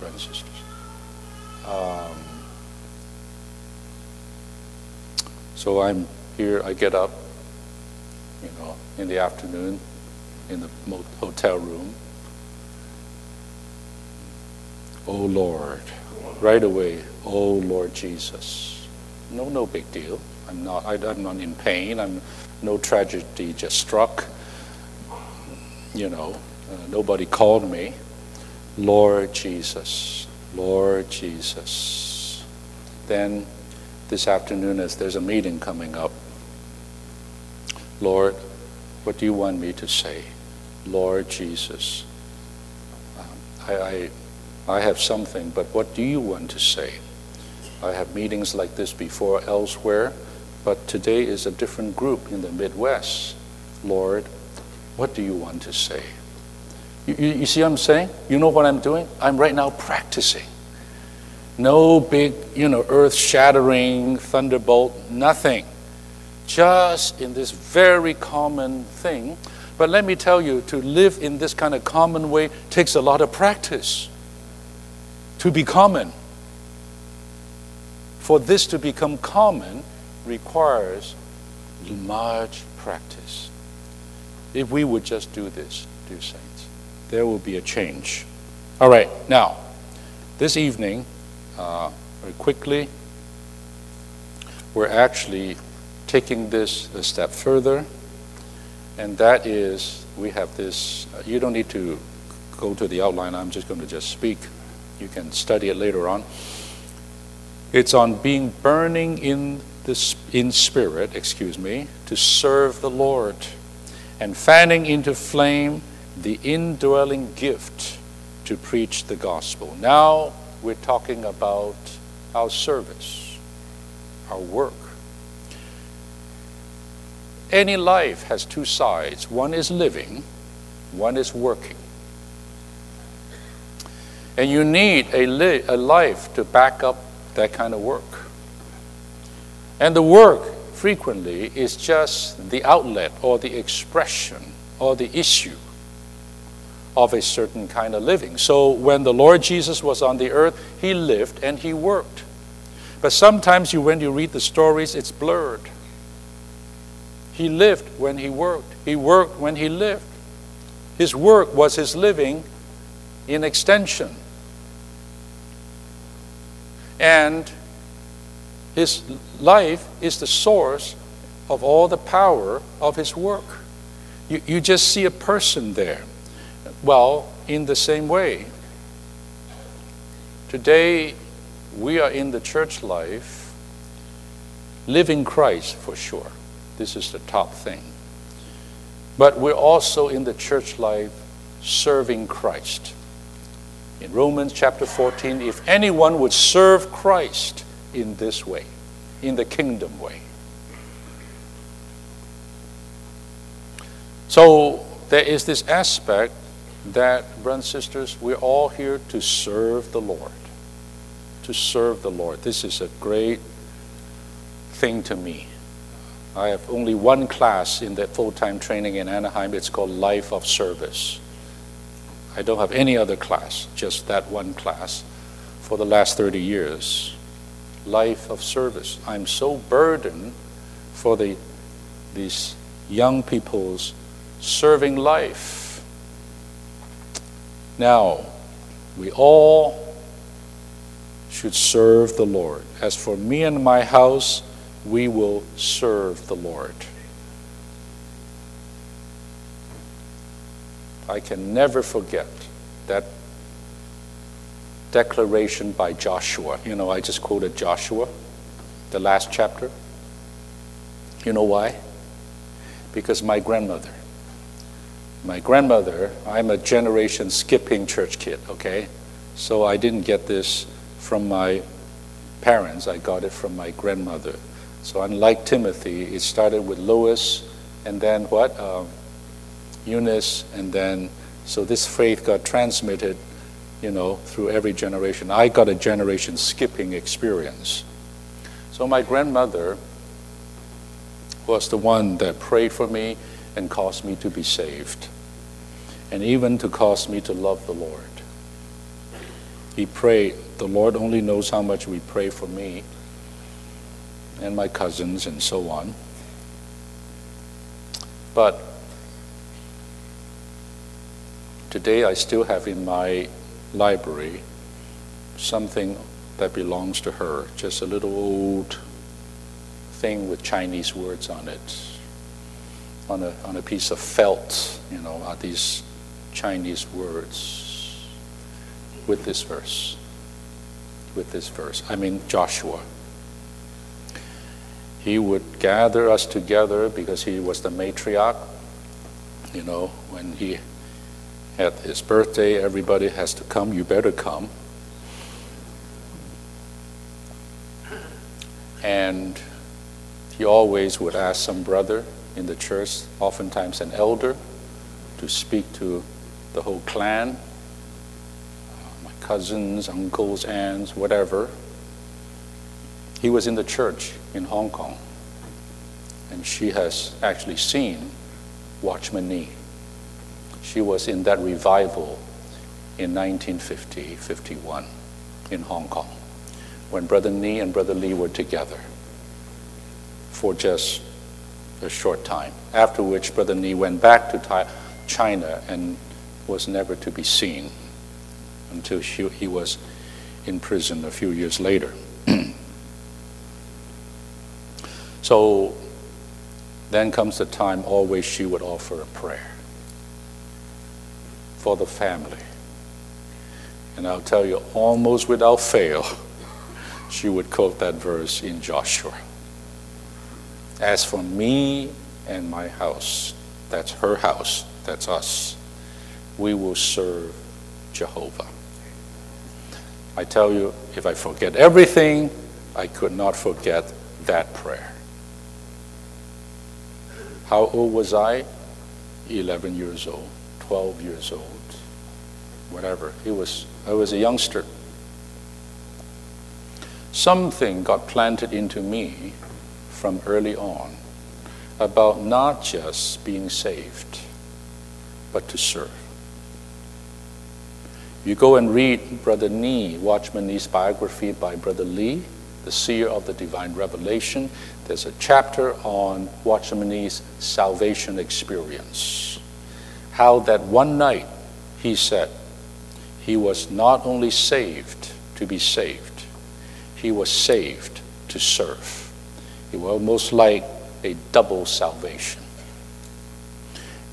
brothers and sisters. Um, so I'm here, I get up, you know, in the afternoon in the hotel room. Oh Lord, right away, oh Lord Jesus. No, no big deal. I'm not, I, am not in pain. I'm no tragedy just struck. You know, uh, nobody called me. Lord Jesus, Lord Jesus. Then this afternoon, as there's a meeting coming up, Lord, what do you want me to say? Lord Jesus, um, I, I, I have something, but what do you want to say? I have meetings like this before elsewhere. But today is a different group in the Midwest. Lord, what do you want to say? You, you, you see what I'm saying? You know what I'm doing? I'm right now practicing. No big, you know, earth shattering thunderbolt, nothing. Just in this very common thing. But let me tell you, to live in this kind of common way takes a lot of practice. To be common. For this to become common, requires much practice. If we would just do this, dear saints, there will be a change. All right, now, this evening, uh, very quickly, we're actually taking this a step further, and that is we have this. Uh, you don't need to go to the outline, I'm just going to just speak. You can study it later on. It's on being burning in the in spirit, excuse me, to serve the Lord and fanning into flame the indwelling gift to preach the gospel. Now we're talking about our service, our work. Any life has two sides one is living, one is working. And you need a, li- a life to back up that kind of work. And the work frequently is just the outlet or the expression or the issue of a certain kind of living. So when the Lord Jesus was on the earth, he lived and he worked. But sometimes you when you read the stories it's blurred. He lived when he worked. He worked when he lived. His work was his living in extension. And his life is the source of all the power of his work. You, you just see a person there. Well, in the same way, today we are in the church life living Christ for sure. This is the top thing. But we're also in the church life serving Christ. In Romans chapter 14, if anyone would serve Christ in this way, in the kingdom way. So there is this aspect that, brothers and sisters, we're all here to serve the Lord. To serve the Lord. This is a great thing to me. I have only one class in the full time training in Anaheim. It's called Life of Service. I don't have any other class, just that one class for the last 30 years. Life of service. I'm so burdened for the, these young people's serving life. Now, we all should serve the Lord. As for me and my house, we will serve the Lord. I can never forget that declaration by Joshua. You know, I just quoted Joshua, the last chapter. You know why? Because my grandmother, my grandmother, I'm a generation skipping church kid, okay? So I didn't get this from my parents, I got it from my grandmother. So unlike Timothy, it started with Lois and then what? Um, Eunice, and then, so this faith got transmitted, you know, through every generation. I got a generation skipping experience. So my grandmother was the one that prayed for me and caused me to be saved, and even to cause me to love the Lord. He prayed, the Lord only knows how much we pray for me and my cousins and so on. But Today, I still have in my library something that belongs to her, just a little old thing with Chinese words on it, on a, on a piece of felt, you know, are these Chinese words with this verse. With this verse. I mean, Joshua. He would gather us together because he was the matriarch, you know, when he at his birthday, everybody has to come. You better come. And he always would ask some brother in the church, oftentimes an elder, to speak to the whole clan, my cousins, uncles, aunts, whatever. He was in the church in Hong Kong, and she has actually seen Watchman Nee. She was in that revival in 1950 51 in Hong Kong when Brother Nee and Brother Lee were together for just a short time, after which Brother Nee went back to China and was never to be seen until she, he was in prison a few years later. so then comes the time, always she would offer a prayer for the family. And I'll tell you, almost without fail, she would quote that verse in Joshua. As for me and my house, that's her house, that's us, we will serve Jehovah. I tell you, if I forget everything, I could not forget that prayer. How old was I? 11 years old, 12 years old, whatever. He was, I was a youngster. Something got planted into me from early on about not just being saved, but to serve. You go and read Brother Nee, Watchman Nee's biography by Brother Lee, the seer of the divine revelation. There's a chapter on Watchman Nee's salvation experience. How that one night, he said, he was not only saved to be saved, he was saved to serve. It was almost like a double salvation.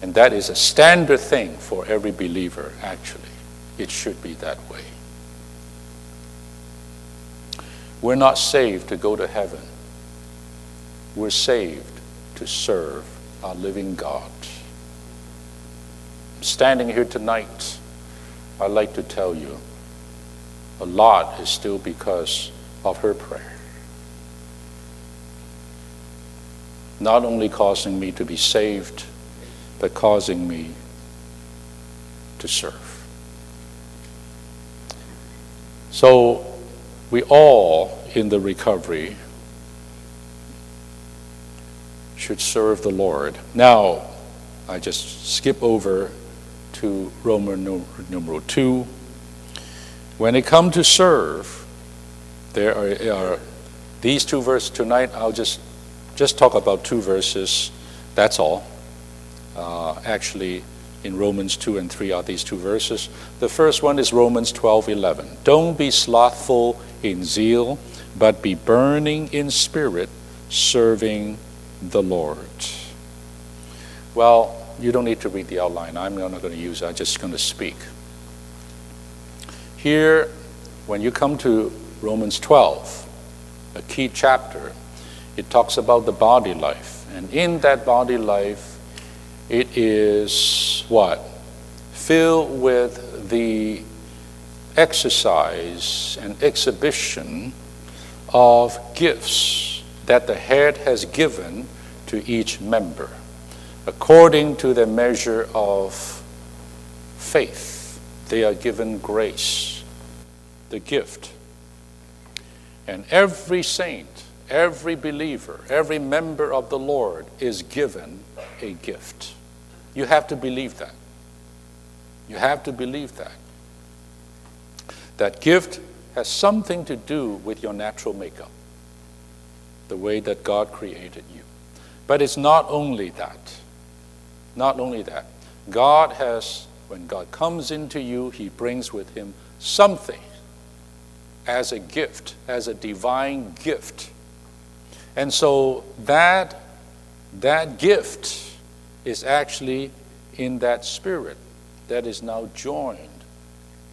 And that is a standard thing for every believer, actually. It should be that way. We're not saved to go to heaven. We're saved to serve our living God. Standing here tonight, I'd like to tell you a lot is still because of her prayer. Not only causing me to be saved, but causing me to serve. So we all in the recovery should serve the Lord. Now, I just skip over to Roman numeral 2. When it comes to serve, there are, are, these two verses tonight. I'll just just talk about two verses. That's all. Uh, actually, in Romans 2 and 3 are these two verses. The first one is Romans 12 11. Don't be slothful in zeal, but be burning in spirit, serving the Lord. Well, you don't need to read the outline. I'm not going to use it, I'm just going to speak. Here, when you come to Romans 12, a key chapter, it talks about the body life. And in that body life, it is what? Filled with the exercise and exhibition of gifts that the head has given to each member according to the measure of faith. They are given grace, the gift. And every saint, every believer, every member of the Lord is given a gift. You have to believe that. You have to believe that. That gift has something to do with your natural makeup, the way that God created you. But it's not only that. Not only that. God has, when God comes into you, He brings with Him something as a gift, as a divine gift. And so that, that gift is actually in that spirit that is now joined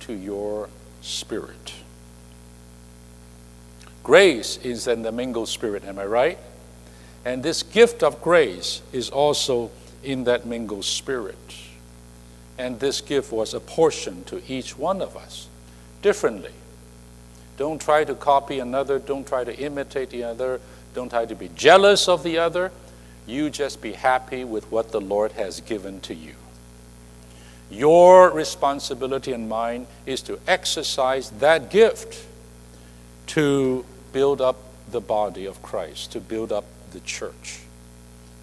to your spirit. Grace is in the mingled spirit, am I right? And this gift of grace is also in that mingled spirit. And this gift was apportioned to each one of us differently. Don't try to copy another, don't try to imitate the other, don't try to be jealous of the other. You just be happy with what the Lord has given to you. Your responsibility and mine is to exercise that gift to build up the body of Christ, to build up the church.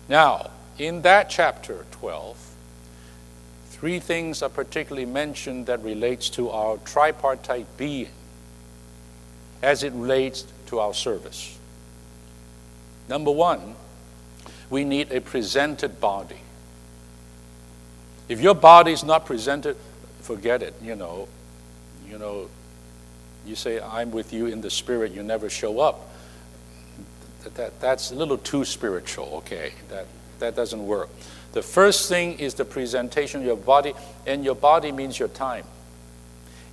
Now, in that chapter 12, three things are particularly mentioned that relates to our tripartite being as it relates to our service. Number one, We need a presented body. If your body is not presented, forget it, you know. You know, you say, I'm with you in the spirit, you never show up. That, that, that's a little too spiritual, okay? That, that doesn't work. The first thing is the presentation of your body, and your body means your time,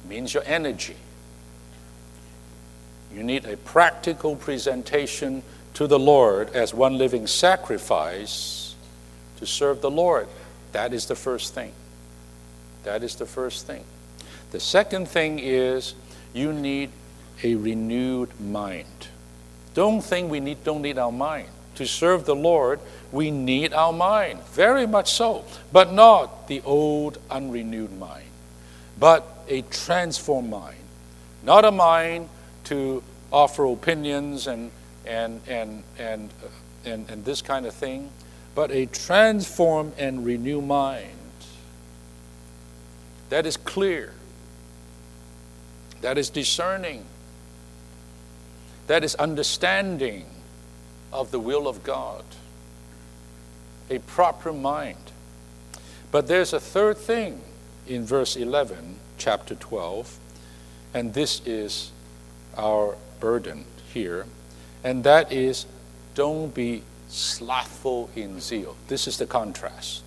it means your energy. You need a practical presentation to the Lord as one living sacrifice to serve the Lord. That is the first thing. That is the first thing. The second thing is you need a renewed mind. Don't think we need, don't need our mind. To serve the Lord, we need our mind, very much so, but not the old, unrenewed mind, but a transformed mind. Not a mind to offer opinions and, and, and, and, uh, and, and this kind of thing, but a transformed and renewed mind. That is clear, that is discerning, that is understanding of the will of God, a proper mind. But there's a third thing in verse 11, chapter 12, and this is our burden here, and that is don't be slothful in zeal. This is the contrast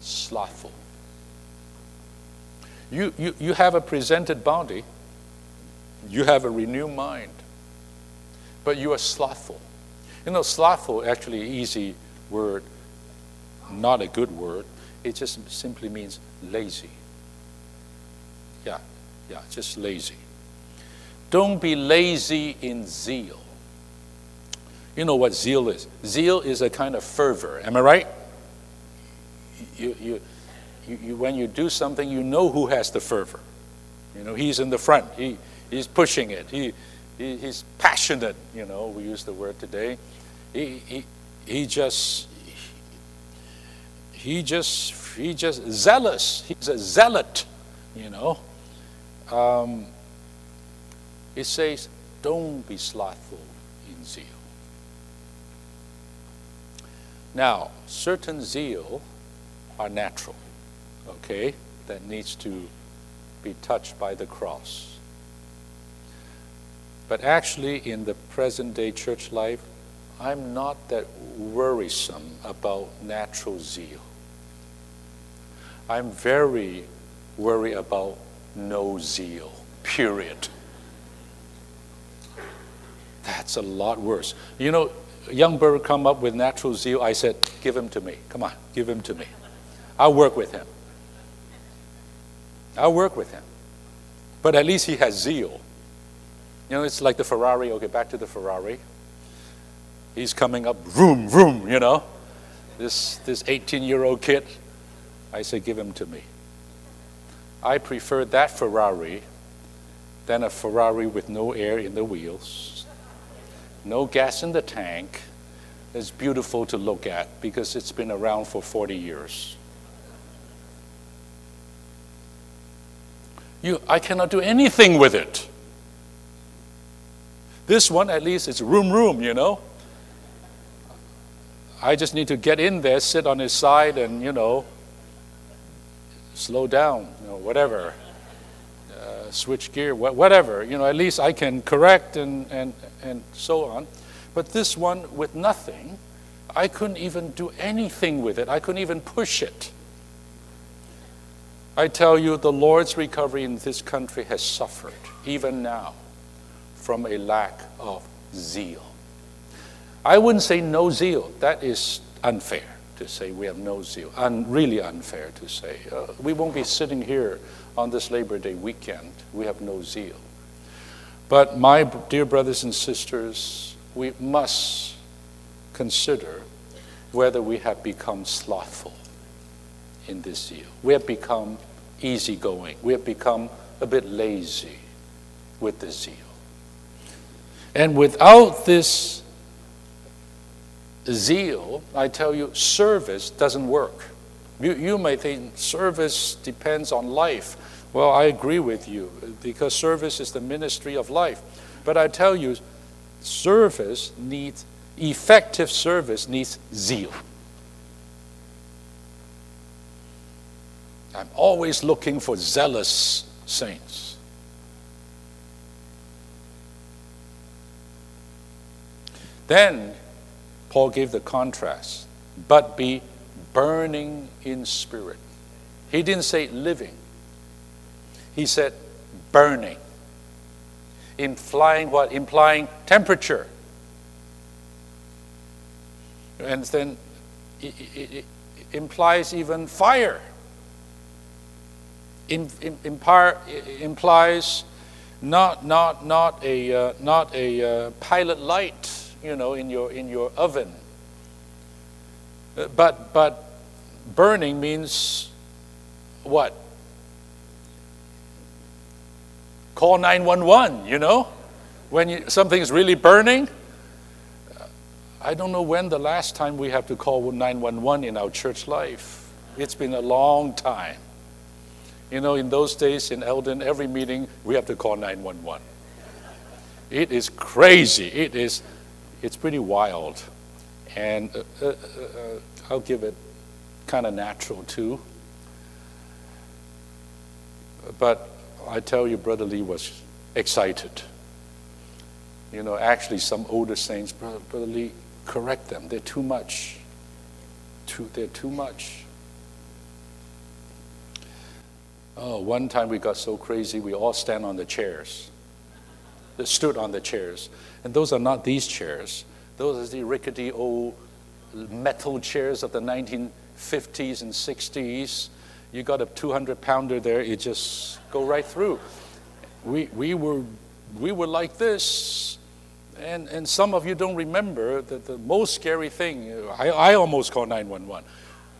slothful. You, you, you have a presented body, you have a renewed mind, but you are slothful. You know, slothful actually easy word, not a good word. It just simply means lazy. Yeah, yeah, just lazy. Don't be lazy in zeal. You know what zeal is? Zeal is a kind of fervor. Am I right? You, you, you, you, when you do something, you know who has the fervor. You know, he's in the front. He, he's pushing it. He, he, he's passionate. You know, we use the word today. He, he, he just, he just, he just zealous. He's a zealot. You know. Um, it says, don't be slothful in zeal. Now, certain zeal are natural, okay, that needs to be touched by the cross. But actually, in the present day church life, I'm not that worrisome about natural zeal. I'm very worried about no zeal, period. That's a lot worse. You know, young bird come up with natural zeal. I said, give him to me. Come on, give him to me. I'll work with him. I'll work with him. But at least he has zeal. You know, it's like the Ferrari. Okay, back to the Ferrari. He's coming up, vroom, vroom, you know. This, this 18 year old kid. I say, give him to me. I prefer that Ferrari than a Ferrari with no air in the wheels no gas in the tank. It's beautiful to look at because it's been around for 40 years. You, I cannot do anything with it. This one, at least, it's room, room, you know. I just need to get in there, sit on his side, and, you know, slow down, you know, whatever uh, switch gear, whatever. You know, at least I can correct and, and, and so on. But this one with nothing, I couldn't even do anything with it. I couldn't even push it. I tell you, the Lord's recovery in this country has suffered, even now, from a lack of zeal. I wouldn't say no zeal. That is unfair to say we have no zeal. Un- really unfair to say. Uh, we won't be sitting here on this Labor Day weekend. We have no zeal. But, my dear brothers and sisters, we must consider whether we have become slothful in this zeal. We have become easygoing. We have become a bit lazy with the zeal. And without this zeal, I tell you, service doesn't work. You, you may think service depends on life. Well, I agree with you because service is the ministry of life. But I tell you, service needs effective service needs zeal. I'm always looking for zealous saints. Then Paul gave the contrast, but be burning in spirit. He didn't say living, he said burning. Implying what? Implying temperature. And then it, implies even fire. In, in, implies not, not, not a, uh, not a uh, pilot light, you know, in your, in your oven. Uh, but, but burning means what? Call 911, you know? When you, something is really burning. I don't know when the last time we have to call 911 in our church life. It's been a long time. You know, in those days in Elden, every meeting we have to call 911. It is crazy. It is, it's pretty wild. And uh, uh, uh, I'll give it kind of natural too. But I tell you, Brother Lee was excited. You know, actually, some older saints, Brother, Brother Lee, correct them. They're too much. Too, they're too much. Oh, one time we got so crazy, we all stand on the chairs. They stood on the chairs. And those are not these chairs. Those are the rickety old metal chairs of the 1950s and 60s you got a 200 pounder there, you just go right through. We, we, were, we were like this. And, and some of you don't remember that the most scary thing, I, I almost called 911.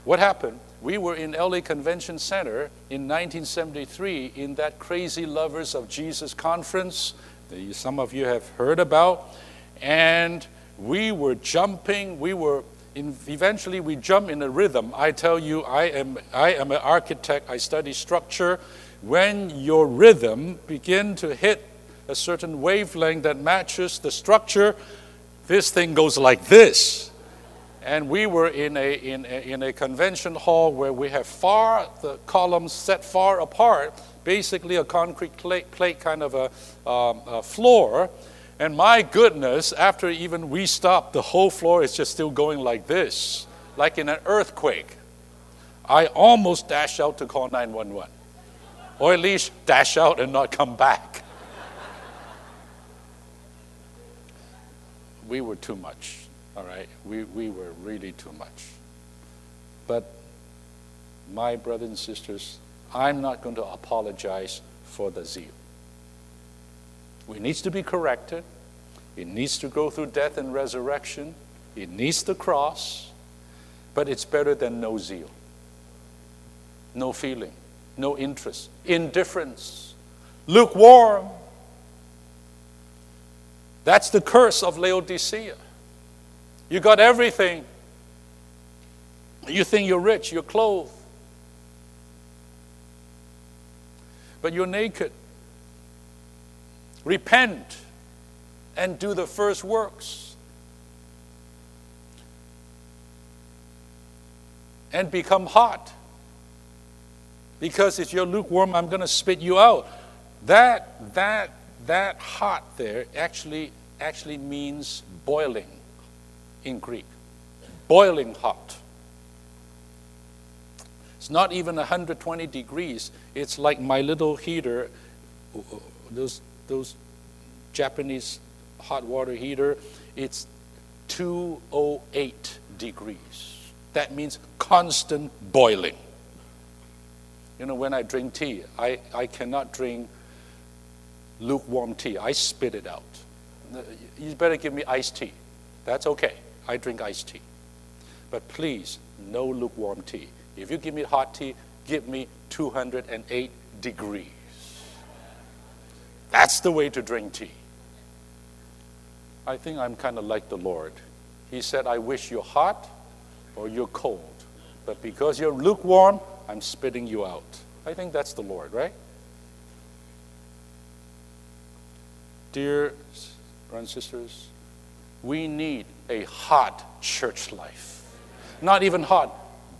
What happened? We were in LA Convention Center in 1973 in that Crazy Lovers of Jesus conference that some of you have heard about. And we were jumping, we were in, eventually we jump in a rhythm. I tell you, I am, I am an architect, I study structure. When your rhythm begin to hit a certain wavelength that matches the structure, this thing goes like this. And we were in a, in a, in a convention hall where we have far, the columns set far apart, basically a concrete plate, kind of a, um, a floor and my goodness, after even we stopped, the whole floor is just still going like this, like in an earthquake. I almost dashed out to call 911, or at least dash out and not come back. we were too much, all right? We, we were really too much. But, my brothers and sisters, I'm not going to apologize for the zeal. It needs to be corrected. It needs to go through death and resurrection. It needs the cross. But it's better than no zeal, no feeling, no interest, indifference, lukewarm. That's the curse of Laodicea. You got everything. You think you're rich, you're clothed. But you're naked. Repent and do the first works. And become hot. Because if you're lukewarm, I'm going to spit you out. That, that, that hot there actually, actually means boiling in Greek. Boiling hot. It's not even 120 degrees. It's like my little heater, those those Japanese hot water heater, it's 208 degrees. That means constant boiling. You know, when I drink tea, I, I cannot drink lukewarm tea. I spit it out. You better give me iced tea. That's okay. I drink iced tea. But please, no lukewarm tea. If you give me hot tea, give me 208 degrees. That's the way to drink tea. I think I'm kind of like the Lord. He said, I wish you're hot or you're cold. But because you're lukewarm, I'm spitting you out. I think that's the Lord, right? Dear brothers and sisters, We need a hot church life. Not even hot,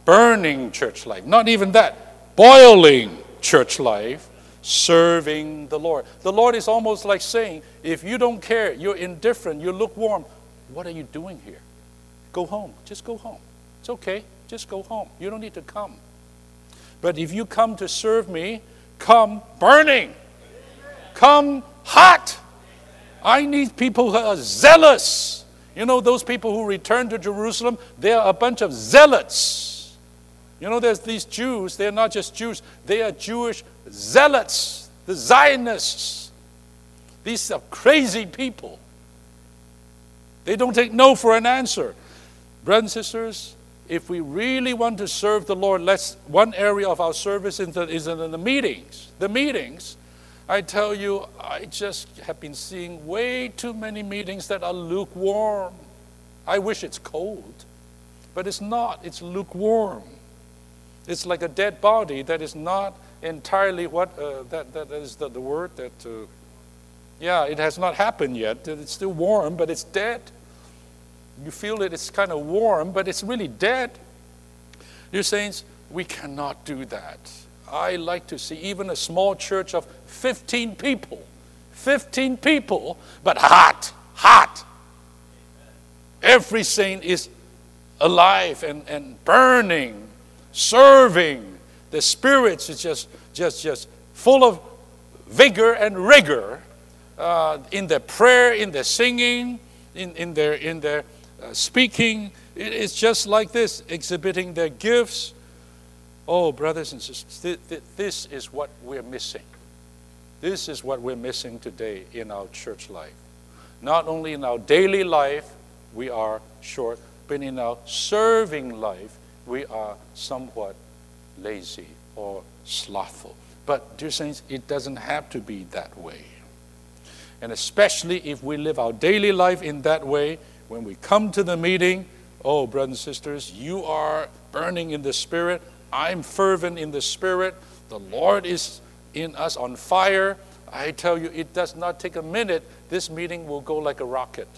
burning church life. Not even that, boiling church life, serving the Lord. The Lord is almost like saying, if you don't care, you're indifferent, you're lukewarm, what are you doing here? Go home. Just go home. It's okay. Just go home. You don't need to come. But if you come to serve me, come burning. Come hot. I need people who are zealous. You know, those people who return to Jerusalem, they are a bunch of zealots. You know, there's these Jews, they're not just Jews, they are Jewish zealots, the Zionists. These are crazy people. They don't take no for an answer. Brothers and sisters, if we really want to serve the Lord, let's one area of our service is, in the meetings. The meetings, I tell you, I just have been seeing way too many meetings that are lukewarm. I wish it's cold, but it's not. It's lukewarm. It's like a dead body that is not entirely what uh, that that is the, the word that. Uh, yeah, it has not happened yet. It's still warm, but it's dead. You feel it, it's kind of warm, but it's really dead. Dear saints, we cannot do that. I like to see even a small church of 15 people, 15 people, but hot, hot. Every saint is alive and, and burning, serving. The spirits is just, just, just full of vigor and rigor uh, in their prayer, in their singing, in, in their, in their uh, speaking. It's just like this, exhibiting their gifts. Oh, brothers and sisters, th- th- this is what we're missing. This is what we're missing today in our church life. Not only in our daily life, we are short, but in our serving life, we are somewhat lazy or slothful. But, dear saints, it doesn't have to be that way. And especially if we live our daily life in that way, when we come to the meeting, oh, brothers and sisters, you are burning in the Spirit. I'm fervent in the Spirit. The Lord is in us on fire. I tell you, it does not take a minute. This meeting will go like a rocket.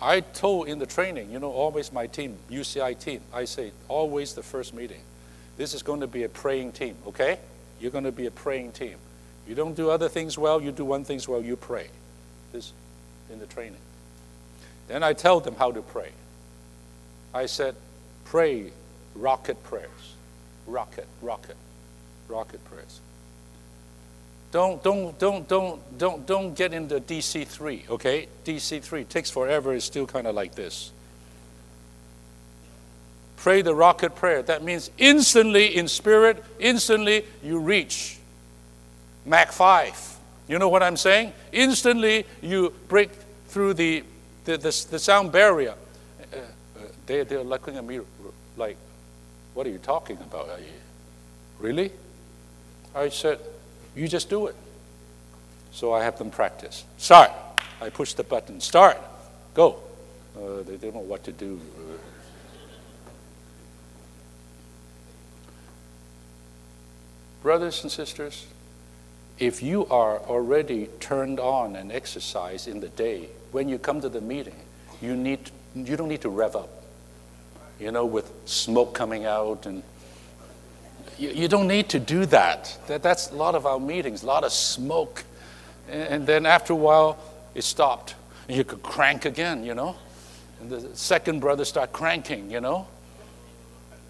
I told in the training, you know, always my team, UCI team, I say, always the first meeting. This is going to be a praying team, okay? You're going to be a praying team. You don't do other things well, you do one thing well, you pray. This in the training. Then I tell them how to pray. I said, pray rocket prayers. Rocket, rocket, rocket prayers. Don't, don't, don't, don't, don't, don't get into DC3, okay? DC3 takes forever, it's still kind of like this. Pray the rocket prayer. That means instantly in spirit, instantly you reach Mach 5. You know what I'm saying? Instantly, you break through the, the, the, the sound barrier. Uh, uh, they, they're looking at me like, What are you talking about? Are You, really? I said, You just do it. So I have them practice. Start. I push the button. Start. Go. Uh, they don't know what to do. Brothers and sisters, if you are already turned on and exercise in the day, when you come to the meeting, you, need, you don't need to rev up, you know, with smoke coming out. And you, you don't need to do that. that. That's a lot of our meetings, a lot of smoke. And, and then after a while, it stopped. And you could crank again, you know. And the second brother start cranking, you know.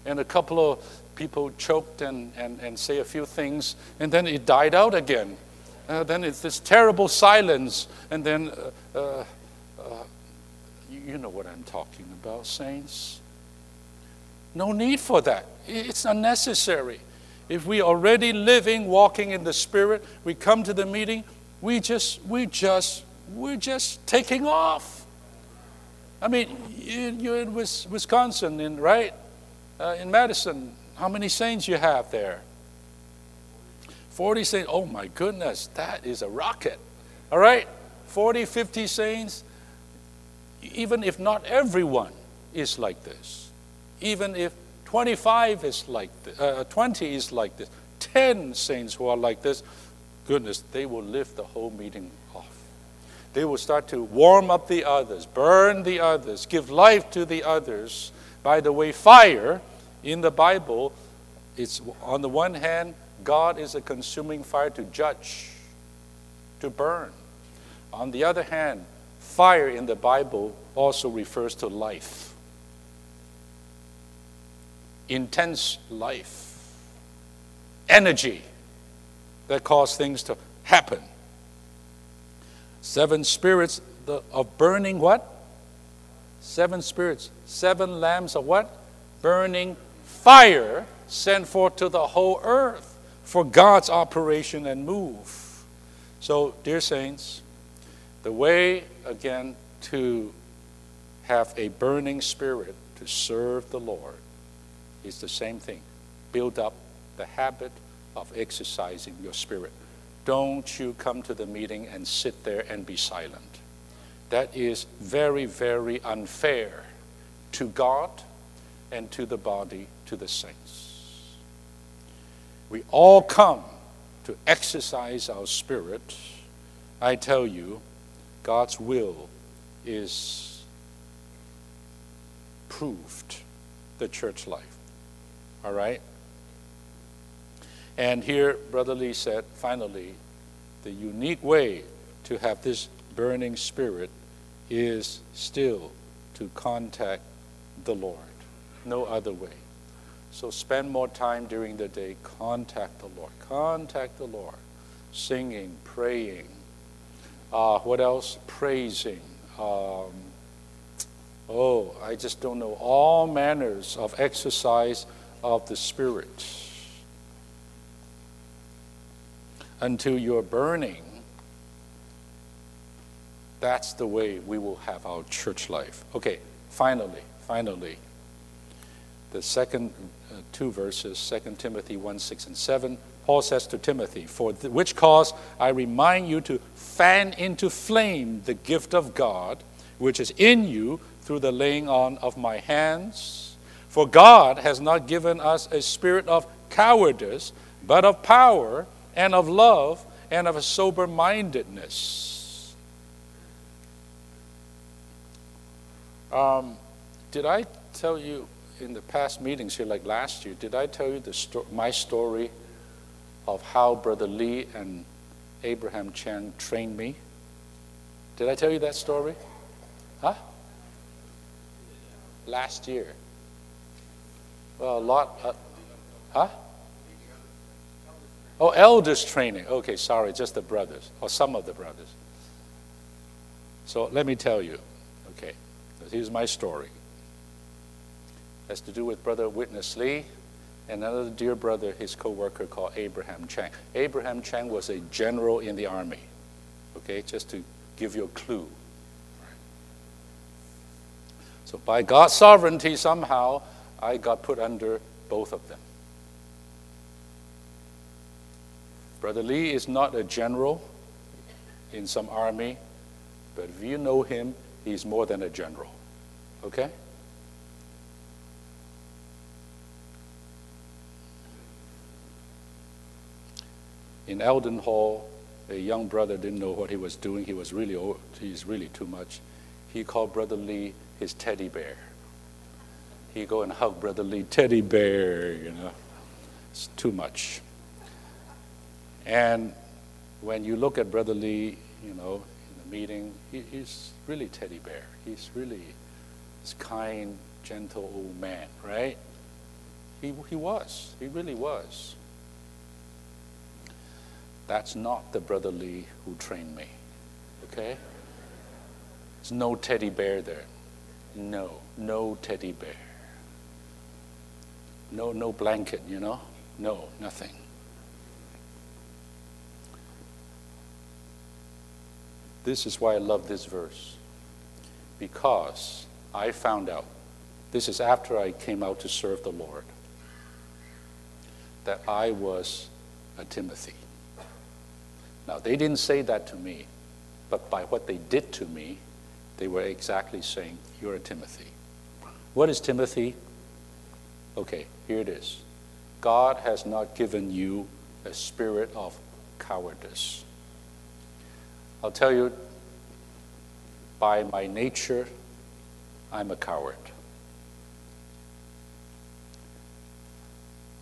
And a couple of people choked and, and, and say a few things, and then it died out again. Uh, then it's this terrible silence, and then uh, uh, uh, you know what I'm talking about, saints. No need for that. It's unnecessary. If we are already living, walking in the Spirit, we come to the meeting, we just, we just, we're just taking off. I mean, you, are in Wisconsin, in, right? Uh, in Madison, how many saints you have there? 40 saints. Oh my goodness, that is a rocket. All right? 40, 50 saints. Even if not everyone is like this. Even if 25 is like this, uh, 20 is like this, 10 saints who are like this, goodness, they will lift the whole meeting off. they will start to warm up the others, burn the others, give life to the others. By the way, fire in the Bible, it's on the one hand, God is a consuming fire to judge, to burn. On the other hand, fire in the Bible also refers to life, intense life, energy that cause things to happen. Seven spirits of burning what? Seven spirits. Seven lamps of what? Burning fire sent forth to the whole earth for God's operation and move. So, dear saints, the way again to have a burning spirit to serve the Lord is the same thing. Build up the habit of exercising your spirit. Don't you come to the meeting and sit there and be silent. That is very, very unfair to God and to the body, to the saints. We all come to exercise our spirit. I tell you, God's will is proved the church life. All right? And here, Brother Lee said, finally, the unique way to have this burning spirit is still to contact the Lord. No other way. So spend more time during the day, contact the Lord. Contact the Lord. Singing, praying. Uh, what else? Praising. Um, oh, I just don't know. All manners of exercise of the Spirit until you're burning, that's the way we will have our church life. Okay, finally, finally, the second uh, two verses, 2 Timothy 1 6 and 7. Paul says to Timothy, For which cause I remind you to fan into flame the gift of God, which is in you through the laying on of my hands. For God has not given us a spirit of cowardice, but of power and of love and of a sober mindedness. Um, did I tell you in the past meetings here, like last year, did I tell you the sto- my story of how Brother Lee and Abraham Chang trained me? Did I tell you that story? Huh? Last year. Well, a lot. Uh, huh? Oh, elders training. Okay, sorry, just the brothers, or some of the brothers. So let me tell you. Okay, here's my story. Has to do with Brother Witness Lee and another dear brother, his co worker called Abraham Chang. Abraham Chang was a general in the army. Okay, just to give you a clue. So, by God's sovereignty, somehow, I got put under both of them. Brother Lee is not a general in some army, but if you know him, he's more than a general. Okay? In Elden Hall, a young brother didn't know what he was doing. He was really old. He's really too much. He called Brother Lee his teddy bear. He go and hug Brother Lee, teddy bear, you know. It's too much. And when you look at Brother Lee, you know, in the meeting, he, he's really teddy bear. He's really this kind, gentle old man, right? He, he was. He really was. That's not the Brother Lee who trained me, okay? There's no teddy bear there. No, no teddy bear. No, no blanket, you know? No, nothing. This is why I love this verse. Because I found out, this is after I came out to serve the Lord, that I was a Timothy. Now, they didn't say that to me, but by what they did to me, they were exactly saying, You're a Timothy. What is Timothy? Okay, here it is. God has not given you a spirit of cowardice. I'll tell you by my nature, I'm a coward.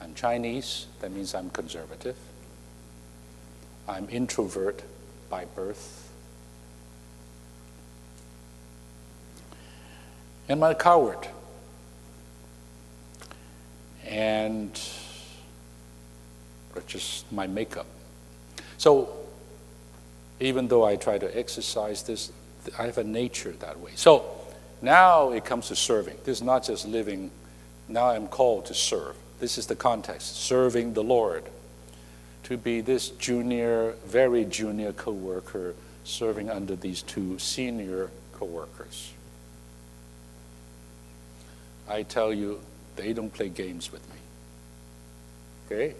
I'm Chinese, that means I'm conservative. I'm introvert by birth. And I'm a coward. And just my makeup. So even though I try to exercise this, I have a nature that way. So now it comes to serving. This is not just living. Now I'm called to serve. This is the context serving the Lord. To be this junior, very junior co worker serving under these two senior co workers. I tell you, they don't play games with me. Okay?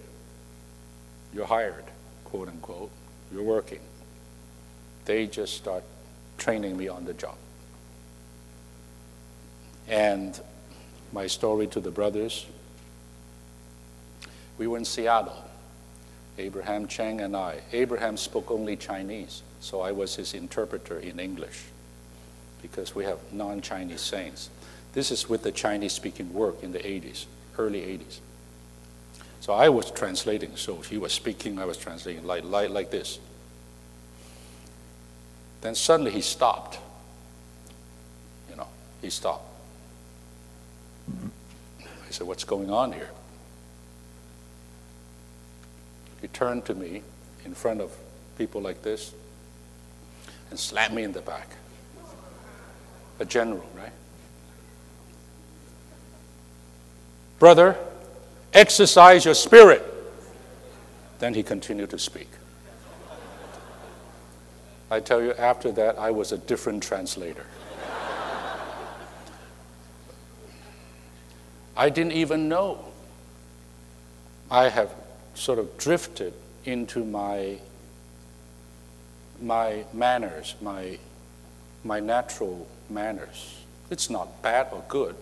You're hired, quote unquote. You're working. They just start training me on the job. And my story to the brothers we were in Seattle, Abraham Cheng and I. Abraham spoke only Chinese, so I was his interpreter in English because we have non Chinese saints. This is with the Chinese speaking work in the 80s, early 80s. So I was translating. So he was speaking, I was translating like, like, like this. Then suddenly he stopped. You know, he stopped. I said, What's going on here? He turned to me in front of people like this and slapped me in the back. A general, right? Brother, exercise your spirit. Then he continued to speak. I tell you, after that, I was a different translator. I didn't even know. I have sort of drifted into my, my manners, my, my natural manners. It's not bad or good,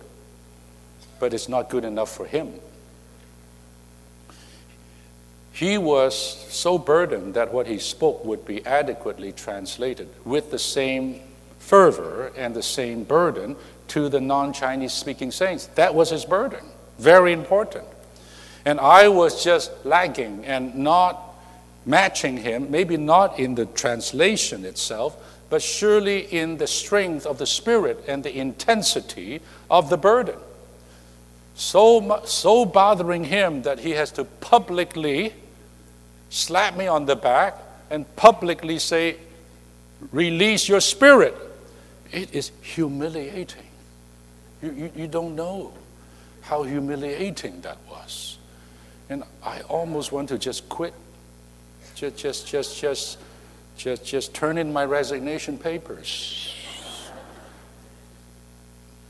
but it's not good enough for him. He was so burdened that what he spoke would be adequately translated with the same fervor and the same burden to the non Chinese speaking saints. That was his burden. Very important. And I was just lagging and not matching him, maybe not in the translation itself, but surely in the strength of the spirit and the intensity of the burden. So, so bothering him that he has to publicly slap me on the back, and publicly say, Release your spirit. It is humiliating. You, you, you don't know how humiliating that was. And I almost want to just quit, just, just, just, just, just, just turn in my resignation papers.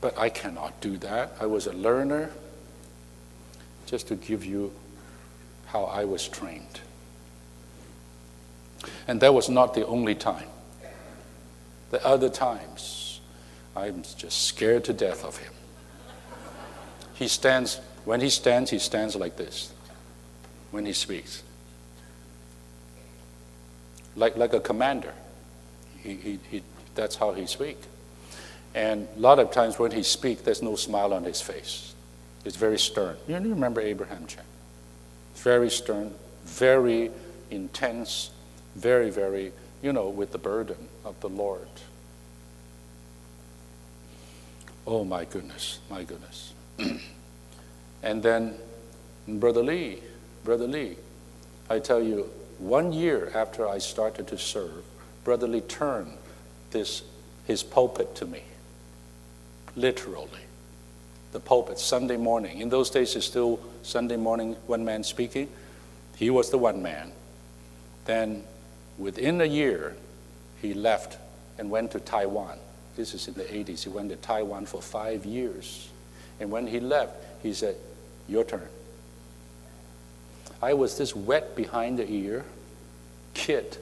But I cannot do that. I was a learner, just to give you how I was trained. And that was not the only time. The other times, I'm just scared to death of him. He stands, when he stands, he stands like this when he speaks. Like, like a commander. He, he, he, that's how he speaks. And a lot of times when he speaks, there's no smile on his face. It's very stern. You remember Abraham Cheng? Very stern, very intense, very, very, you know, with the burden of the Lord. Oh my goodness, my goodness. and then Brother Lee, Brother Lee, I tell you, one year after I started to serve, Brother Lee turned this his pulpit to me. Literally. The pulpit, Sunday morning. In those days it's still Sunday morning, one man speaking. He was the one man. Then Within a year, he left and went to Taiwan. This is in the 80s. He went to Taiwan for five years. And when he left, he said, Your turn. I was this wet behind the ear kid.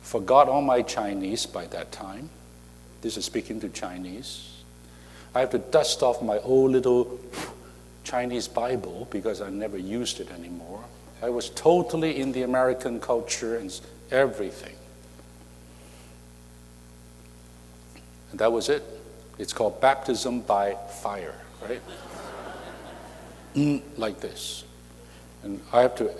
Forgot all my Chinese by that time. This is speaking to Chinese. I have to dust off my old little Chinese Bible because I never used it anymore. I was totally in the American culture and everything. And that was it. It's called baptism by fire, right? Mm, like this. And I have to,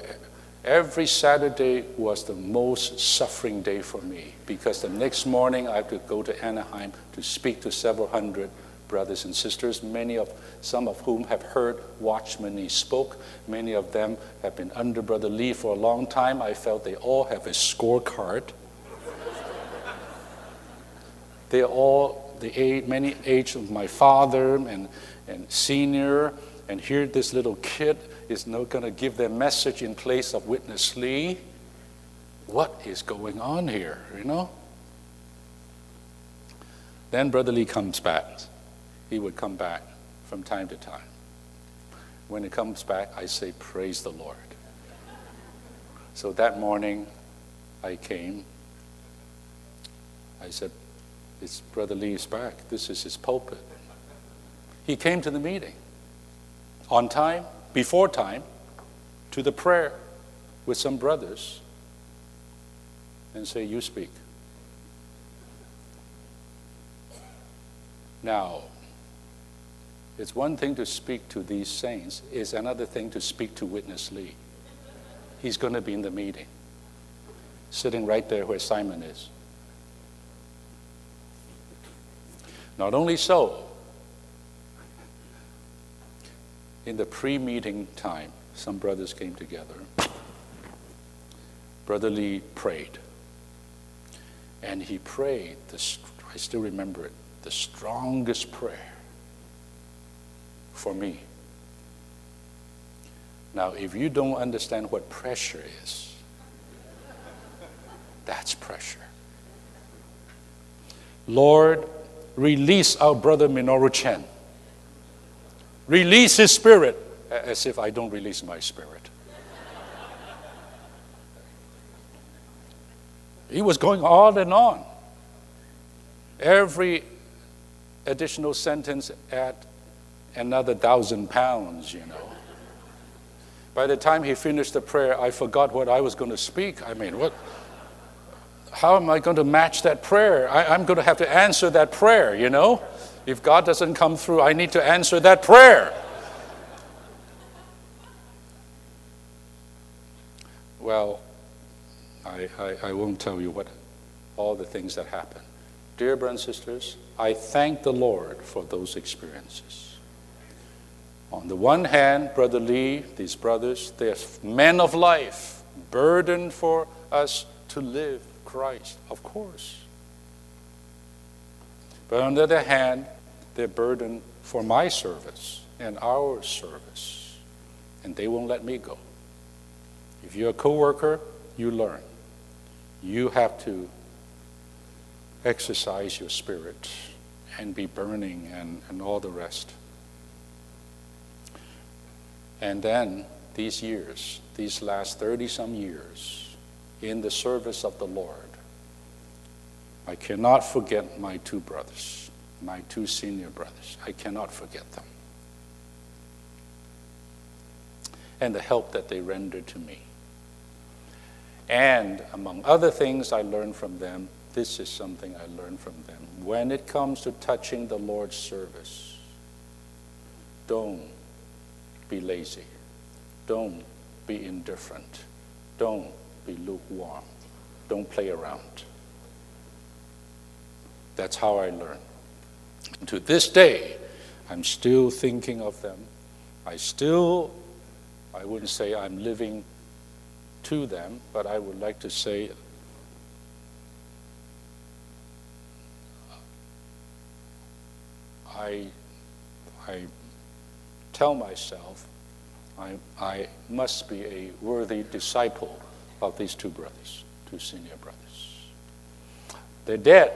every Saturday was the most suffering day for me because the next morning I have to go to Anaheim to speak to several hundred brothers and sisters, many of some of whom have heard Watchman Nee spoke. Many of them have been under Brother Lee for a long time. I felt they all have a scorecard. They're all the age, many age of my father and, and senior, and here this little kid is not going to give their message in place of Witness Lee. What is going on here, you know? Then Brother Lee comes back. He would come back from time to time. When he comes back, I say, Praise the Lord. So that morning, I came. I said, It's Brother Lee's back. This is his pulpit. He came to the meeting on time, before time, to the prayer with some brothers and say, You speak. Now, it's one thing to speak to these saints, it's another thing to speak to Witness Lee. He's going to be in the meeting, sitting right there where Simon is. Not only so, in the pre meeting time, some brothers came together. Brother Lee prayed. And he prayed, the, I still remember it, the strongest prayer for me. Now, if you don't understand what pressure is, that's pressure. Lord, release our brother Minoru Chen. Release his spirit, as if I don't release my spirit. He was going on and on. Every additional sentence at another thousand pounds, you know. By the time he finished the prayer, I forgot what I was going to speak. I mean, what? How am I going to match that prayer? I, am going to have to answer that prayer, you know? If God doesn't come through, I need to answer that prayer. Well, I, I, I won't tell you what all the things that happened. Dear brothers and sisters, I thank the Lord for those experiences. On the one hand, Brother Lee, these brothers, they're men of life, burdened for us to live Christ, of course. But on the other hand, they're burdened for my service and our service, and they won't let me go. If you're a coworker, you learn. You have to exercise your spirit and be burning and, and all the rest. And then these years, these last 30 some years, in the service of the Lord, I cannot forget my two brothers, my two senior brothers. I cannot forget them. And the help that they rendered to me. And among other things I learned from them, this is something I learned from them. When it comes to touching the Lord's service, don't be lazy. Don't be indifferent. Don't be lukewarm. Don't play around. That's how I learned. To this day, I'm still thinking of them. I still, I wouldn't say I'm living to them, but I would like to say I, I tell myself I, I must be a worthy disciple of these two brothers, two senior brothers. They're dead,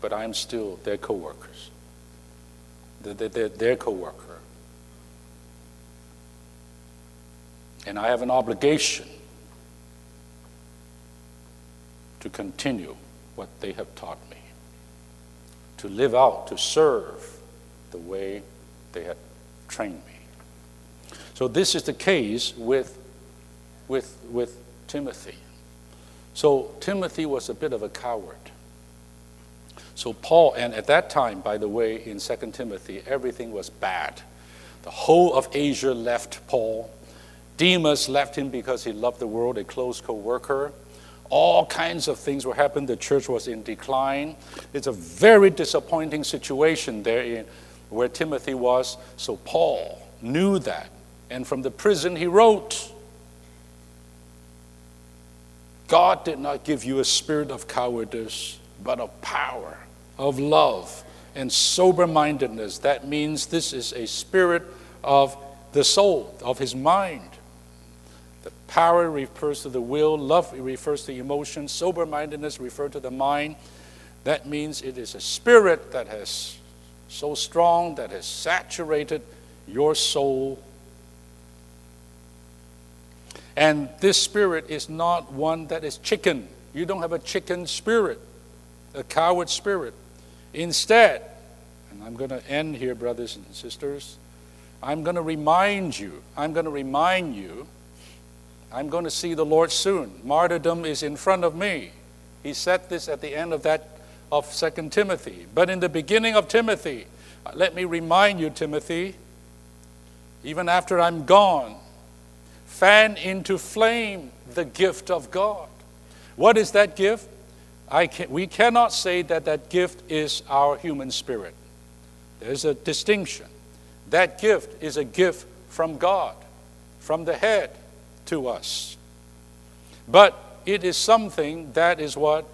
but I'm still their co workers. They're, they're their co worker. And I have an obligation to continue what they have taught me, to live out, to serve the way they had trained me. So this is the case with, with, with Timothy. So Timothy was a bit of a coward. So Paul, and at that time, by the way, in 2 Timothy, everything was bad. The whole of Asia left Paul. Demas left him because he loved the world, a close co worker. All kinds of things were happening. The church was in decline. It's a very disappointing situation there in where Timothy was. So Paul knew that. And from the prison, he wrote God did not give you a spirit of cowardice, but of power, of love, and sober mindedness. That means this is a spirit of the soul, of his mind. The power refers to the will, love refers to emotion, sober mindedness refers to the mind. That means it is a spirit that has so strong that has saturated your soul. And this spirit is not one that is chicken. You don't have a chicken spirit, a coward spirit. Instead, and I'm going to end here, brothers and sisters, I'm going to remind you, I'm going to remind you I'm going to see the Lord soon. Martyrdom is in front of me. He said this at the end of that of Second Timothy. But in the beginning of Timothy, uh, let me remind you, Timothy, even after I'm gone, fan into flame the gift of God. What is that gift? I can, we cannot say that that gift is our human spirit. There's a distinction. That gift is a gift from God, from the head to us. But it is something that is what?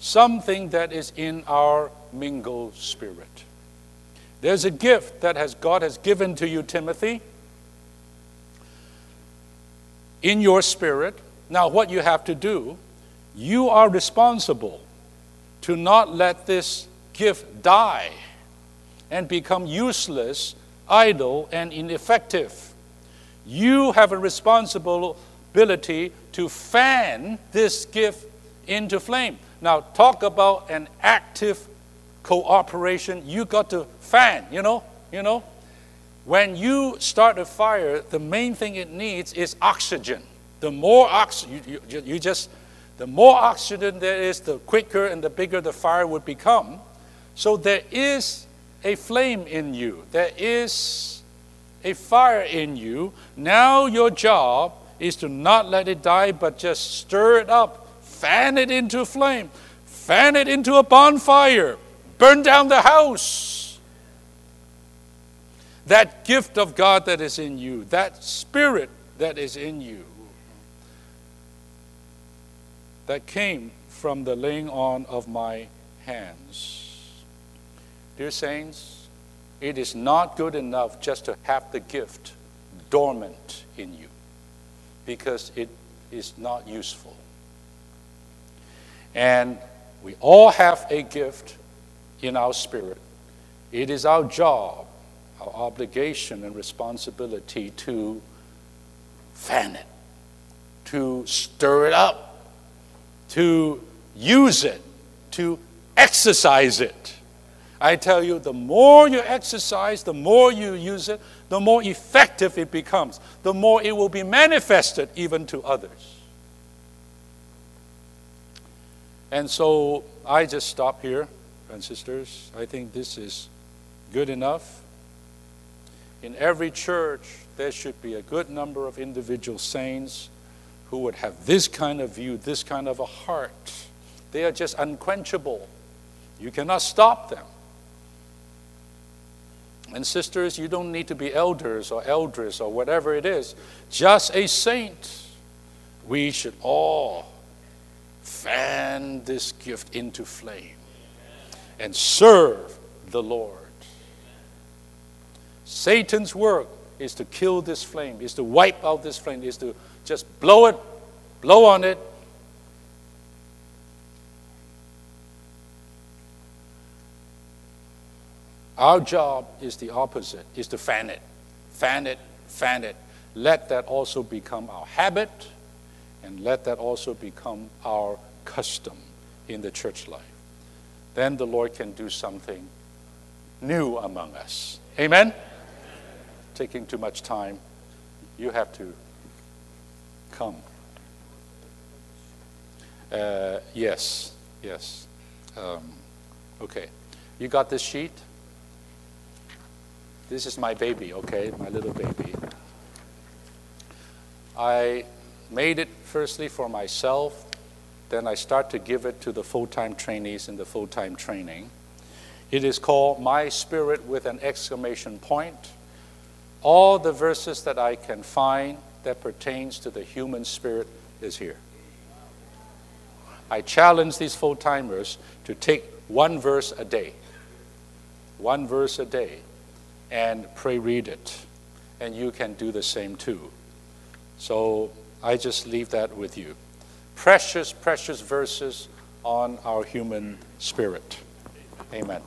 Something that is in our mingled spirit. There's a gift that has God has given to you, Timothy, in your spirit. Now, what you have to do, you are responsible to not let this gift die and become useless, idle, and ineffective. You have a responsibility to fan this gift into flame. Now, talk about an active cooperation. You got to fan, you know, you know. When you start a fire, the main thing it needs is oxygen. The more oxygen, you, you, you just, the more oxygen there is, the quicker and the bigger the fire would become. So there is a flame in you. There is a fire in you. Now your job is to not let it die, but just stir it up, fan it into flame, fan it into a bonfire, burn down the house. That gift of God that is in you, that spirit that is in you, that came from the laying on of my hands. Dear saints, it is not good enough just to have the gift dormant in you because it is not useful. And we all have a gift in our spirit. It is our job, our obligation, and responsibility to fan it, to stir it up, to use it, to exercise it. I tell you, the more you exercise, the more you use it, the more effective it becomes, the more it will be manifested even to others. And so I just stop here, and sisters. I think this is good enough. In every church, there should be a good number of individual saints who would have this kind of view, this kind of a heart. They are just unquenchable. You cannot stop them. And sisters, you don't need to be elders or elders or whatever it is, just a saint. We should all fan this gift into flame and serve the Lord. Satan's work is to kill this flame, is to wipe out this flame, is to just blow it, blow on it, Our job is the opposite, is to fan it, fan it, fan it. Let that also become our habit, and let that also become our custom in the church life. Then the Lord can do something new among us. Amen? Taking too much time, you have to come. Uh, yes, yes. Um, okay. You got this sheet? This is my baby, okay? My little baby. I made it firstly for myself, then I start to give it to the full time trainees in the full time training. It is called My Spirit with an exclamation point. All the verses that I can find that pertains to the human spirit is here. I challenge these full timers to take one verse a day, one verse a day, and pray read it. And you can do the same too. So I just leave that with you. Precious, precious verses on our human spirit. Amen.